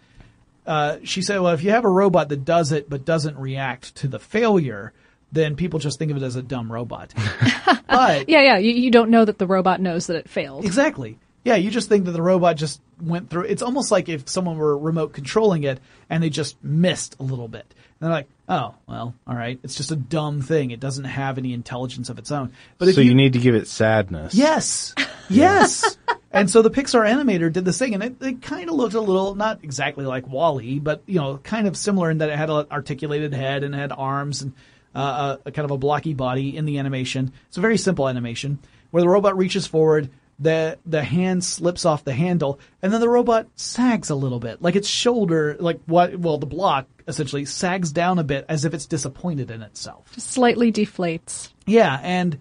[SPEAKER 2] Uh, she said, well, if you have a robot that does it but doesn't react to the failure, then people just think of it as a dumb robot. but
[SPEAKER 3] Yeah, yeah. You, you don't know that the robot knows that it failed.
[SPEAKER 2] Exactly. Yeah, you just think that the robot just went through. It's almost like if someone were remote controlling it and they just missed a little bit. And they're like, oh, well, all right. It's just a dumb thing. It doesn't have any intelligence of its own. But if
[SPEAKER 4] so you, need to give it sadness.
[SPEAKER 2] Yes. Yes. and so the Pixar animator did this thing and it, it kind of looked a little, not exactly like WALL-E, but, you know, kind of similar in that it had an articulated head and it had arms and uh, a, a kind of a blocky body in the animation. It's a very simple animation where the robot reaches forward, the the hand slips off the handle, and then the robot sags a little bit, like its shoulder, like what? Well, the block essentially sags down a bit as if it's disappointed in itself.
[SPEAKER 3] Just slightly deflates.
[SPEAKER 2] Yeah, and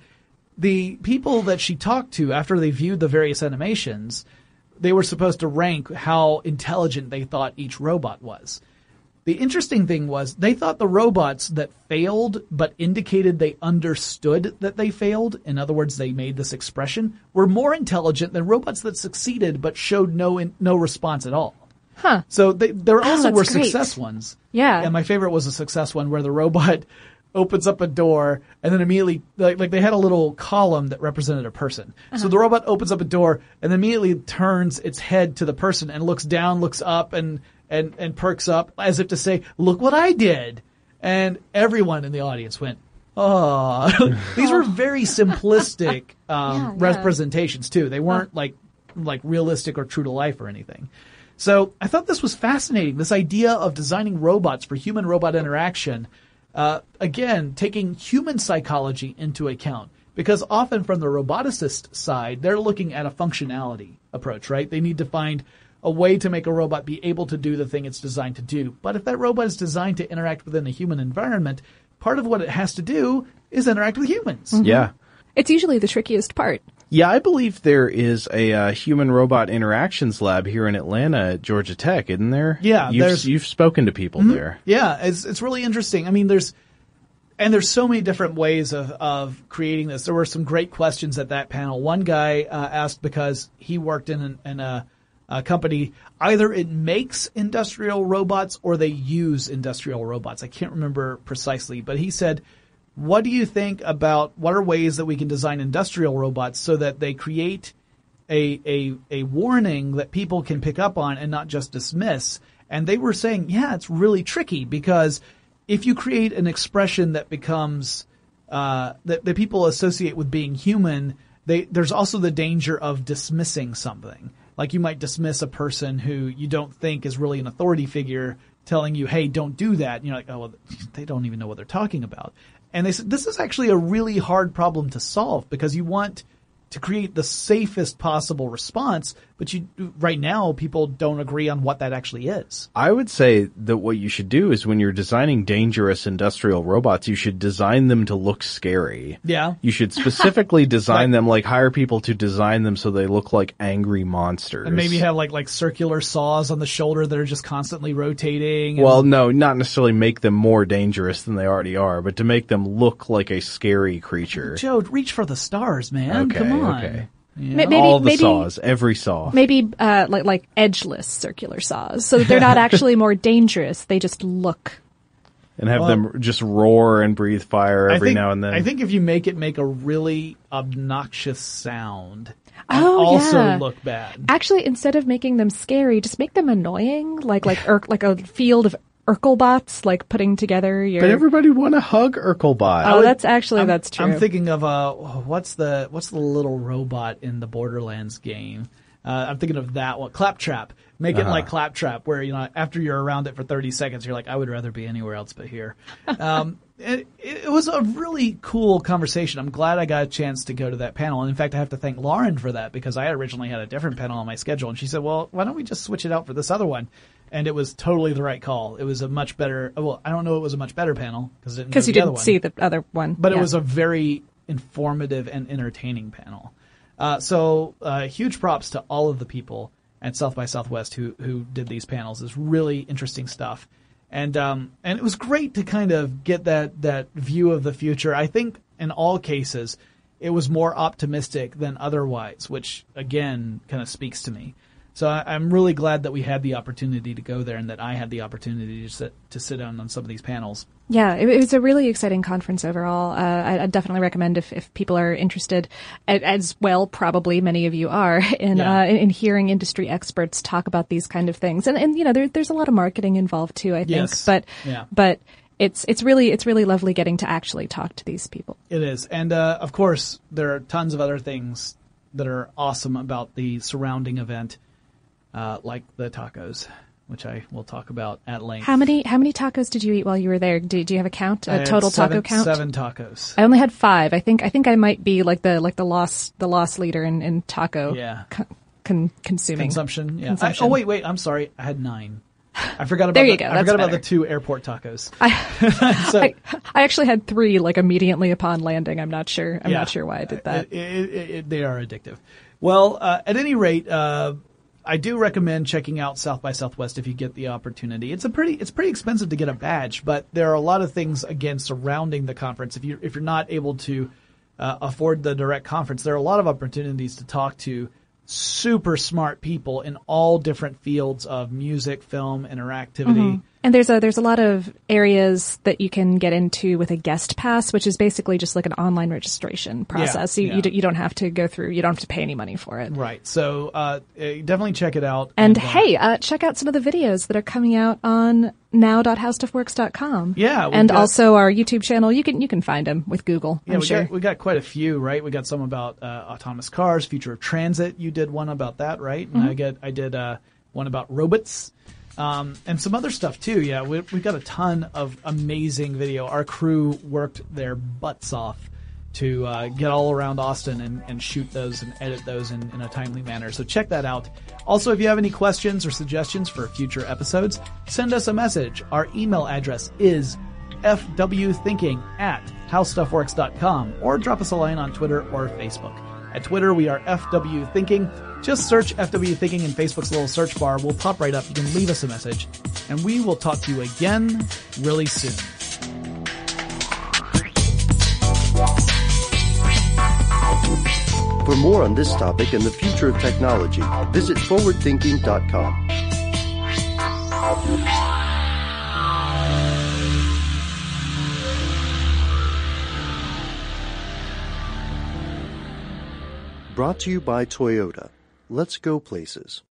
[SPEAKER 2] the people that she talked to after they viewed the various animations, they were supposed to rank how intelligent they thought each robot was. The interesting thing was they thought the robots that failed but indicated they understood that they failed, in other words, they made this expression, were more intelligent than robots that succeeded but showed no in, no response at all.
[SPEAKER 3] Huh.
[SPEAKER 2] So they, there
[SPEAKER 3] Oh,
[SPEAKER 2] also
[SPEAKER 3] that's
[SPEAKER 2] were
[SPEAKER 3] great.
[SPEAKER 2] success ones.
[SPEAKER 3] Yeah.
[SPEAKER 2] And my favorite was a success one where the robot opens up a door and then immediately, like, like they had a little column that represented a person. So uh-huh. the robot opens up a door and immediately turns its head to the person and looks down, looks up and, and, and perks up as if to say, look what I did. And everyone in the audience went, oh, these were very simplistic, um,
[SPEAKER 3] Yeah, yeah.
[SPEAKER 2] representations too. They weren't like, like realistic or true to life or anything. So I thought this was fascinating. This idea of designing robots for human robot interaction, uh, again, taking human psychology into account. Because often from the roboticist side, they're looking at a functionality approach, right? They need to find a way to make a robot be able to do the thing it's designed to do. But if that robot is designed to interact within a human environment, part of what it has to do is interact with humans.
[SPEAKER 4] Yeah.
[SPEAKER 3] It's usually the trickiest part.
[SPEAKER 4] Yeah, I believe there is a uh, human robot interactions lab here in Atlanta at Georgia Tech, isn't there?
[SPEAKER 2] Yeah,
[SPEAKER 4] you've,
[SPEAKER 2] there's- Mm-hmm.
[SPEAKER 4] you've spoken to people there.
[SPEAKER 2] Yeah, it's it's really interesting. I mean, there's and there's so many different ways of of creating this. There were some great questions at that panel. One guy uh, asked because he worked in an, in a, a company. Either it makes industrial robots or they use industrial robots. I can't remember precisely, but he said. What do you think about what are ways that we can design industrial robots so that they create a, a, a warning that people can pick up on and not just dismiss. And they were saying, yeah, it's really tricky because if you create an expression that becomes, uh, that, that people associate with being human, they, there's also the danger of dismissing something. Like you might dismiss a person who you don't think is really an authority figure telling you, hey, don't do that. And you're like, oh, well, they don't even know what they're talking about. And they said, this is actually a really hard problem to solve because you want to create the safest possible response, but you right now people don't agree on what that actually is.
[SPEAKER 4] I would say that what you should do is when you're designing dangerous industrial robots, you should design them to look scary.
[SPEAKER 2] Yeah.
[SPEAKER 4] You should specifically design them, like hire people to design them so they look like angry monsters.
[SPEAKER 2] And maybe have like like circular saws on the shoulder that are just constantly rotating. and-
[SPEAKER 4] Well, no, not necessarily make them more dangerous than they already are, but to make them look like a scary creature.
[SPEAKER 2] Joe, reach for the stars, man.
[SPEAKER 4] Okay,
[SPEAKER 2] Come on.
[SPEAKER 4] okay.
[SPEAKER 2] You
[SPEAKER 3] Ma-
[SPEAKER 2] know?
[SPEAKER 3] Maybe,
[SPEAKER 4] All the
[SPEAKER 3] maybe,
[SPEAKER 4] saws, every saw.
[SPEAKER 3] maybe uh, like like edgeless circular saws, so that they're not actually more dangerous. They just look.
[SPEAKER 4] and have
[SPEAKER 2] Well-
[SPEAKER 4] them just roar and breathe fire every
[SPEAKER 2] think,
[SPEAKER 4] now and then.
[SPEAKER 2] I think if you make it make a really obnoxious sound, and
[SPEAKER 3] Oh,
[SPEAKER 2] also
[SPEAKER 3] yeah.
[SPEAKER 2] look bad.
[SPEAKER 3] Actually, instead of making them scary, just make them annoying, like like Ur- like a field of Urkelbots, like putting together your.
[SPEAKER 4] but everybody want to hug Urkelbot.
[SPEAKER 3] oh, that's actually
[SPEAKER 2] I'm-
[SPEAKER 3] that's true.
[SPEAKER 2] I'm thinking of uh, what's the what's the little robot in the Borderlands game? Uh, I'm thinking of that one, Claptrap. Make
[SPEAKER 4] Uh-huh.
[SPEAKER 2] it like Claptrap, where you know after you're around it for 30 seconds, you're like, I would rather be anywhere else but here. Um, it, it was a really cool conversation. I'm glad I got a chance to go to that panel, and in fact, I have to thank Lauren for that because I originally had a different panel on my schedule, and she said, "Well, why don't we just switch it out for this other one?" And it was totally the right call. It was a much better. Well, I don't know. It was a much better panel because
[SPEAKER 3] because you didn't see the other one,
[SPEAKER 2] but it was a very informative and entertaining panel. Uh, so uh, huge props to all of the people at South by Southwest who who did these panels. It's really interesting stuff, and um, and it was great to kind of get that that view of the future. I think in all cases, it was more optimistic than otherwise, which again kind of speaks to me. So I, am really glad that we had the opportunity to go there and that I had the opportunity to sit to sit down on some of these panels.
[SPEAKER 3] Yeah, it, it was a really exciting conference overall. Uh, I, I, definitely recommend if, if people are interested, as well, probably many of you are, in, yeah. uh, in, in hearing industry experts talk about these kind of things. And, and you know, there, there's a lot of marketing involved too, I think.
[SPEAKER 2] Yes.
[SPEAKER 3] But,
[SPEAKER 2] yeah.
[SPEAKER 3] but it's it's really it's really lovely getting to actually talk to these people.
[SPEAKER 2] It is, and uh, of course, there are tons of other things that are awesome about the surrounding event uh, like the tacos, which I will talk about at length.
[SPEAKER 3] How many how many tacos did you eat while you were there? Do, do you have a count, a total
[SPEAKER 2] seven,
[SPEAKER 3] taco count?
[SPEAKER 2] Seven tacos.
[SPEAKER 3] I only had five. I think I think I might be like the like the lost the lost leader in, in taco.
[SPEAKER 2] Yeah.
[SPEAKER 3] Con, consuming
[SPEAKER 2] consumption. Yeah.
[SPEAKER 3] Consumption.
[SPEAKER 2] I, oh wait, wait. I'm sorry. I had nine. I forgot about
[SPEAKER 3] there you
[SPEAKER 2] the,
[SPEAKER 3] go.
[SPEAKER 2] I forgot
[SPEAKER 3] better.
[SPEAKER 2] about the two airport tacos.
[SPEAKER 3] I,
[SPEAKER 2] so,
[SPEAKER 3] I, I, actually had three like immediately upon landing. I'm not sure. I'm
[SPEAKER 2] yeah,
[SPEAKER 3] not sure why I did that.
[SPEAKER 2] It, it, it, they are addictive. Well, uh, at any rate, uh, I do recommend checking out South by Southwest if you get the opportunity. It's a pretty it's pretty expensive to get a badge, but there are a lot of things again surrounding the conference. If you if you're not able to uh, afford the direct conference, there are a lot of opportunities to talk to super smart people in all different fields of music, film, interactivity. Mm-hmm.
[SPEAKER 3] And there's a there's a lot of areas that you can get into with a guest pass, which is basically just like an online registration process.
[SPEAKER 2] Yeah,
[SPEAKER 3] you,
[SPEAKER 2] yeah.
[SPEAKER 3] you, d- you, don't have to go through. You don't have to pay any money for it.
[SPEAKER 2] Right. So uh, definitely check it out.
[SPEAKER 3] And,
[SPEAKER 2] and uh,
[SPEAKER 3] hey, uh, check out some of the videos that are coming out on now.howstuffworks.com.
[SPEAKER 2] Yeah,
[SPEAKER 3] and
[SPEAKER 2] got,
[SPEAKER 3] also our YouTube channel. You can you can find them with Google.
[SPEAKER 2] Yeah,
[SPEAKER 3] I'm
[SPEAKER 2] we
[SPEAKER 3] sure.
[SPEAKER 2] got we got quite a few, right? We got some about uh, autonomous cars, future of transit. You did one about that, right? And
[SPEAKER 3] Mm-hmm.
[SPEAKER 2] I get I did uh, one about robots. Um, and some other stuff too. Yeah, we, we've got a ton of amazing video. Our crew worked their butts off to uh, get all around Austin and, and shoot those and edit those in, in a timely manner. So check that out. Also, if you have any questions or suggestions for future episodes, send us a message. Our email address is fwthinking at howstuffworks.com or drop us a line on Twitter or Facebook. At Twitter, we are FWThinking. Just search FW Thinking in Facebook's little search bar. We'll pop right up. You can leave us a message. And we will talk to you again really soon.
[SPEAKER 1] For more on this topic and the future of technology, visit forwardthinking.com. Brought to you by Toyota. Let's go places.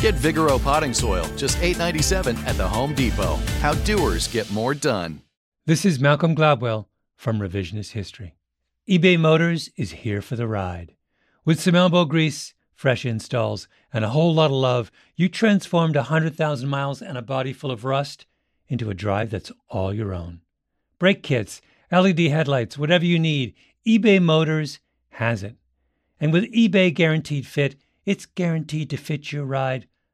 [SPEAKER 5] Get Vigoro potting soil, just $8.97 at the Home Depot. How doers get more done.
[SPEAKER 6] This is Malcolm Gladwell from Revisionist History. eBay Motors is here for the ride. With some elbow grease, fresh installs, and a whole lot of love, you transformed 100,000 miles and a body full of rust into a drive that's all your own. Brake kits, LED headlights, whatever you need, eBay Motors has it. And with eBay Guaranteed Fit, it's guaranteed to fit your ride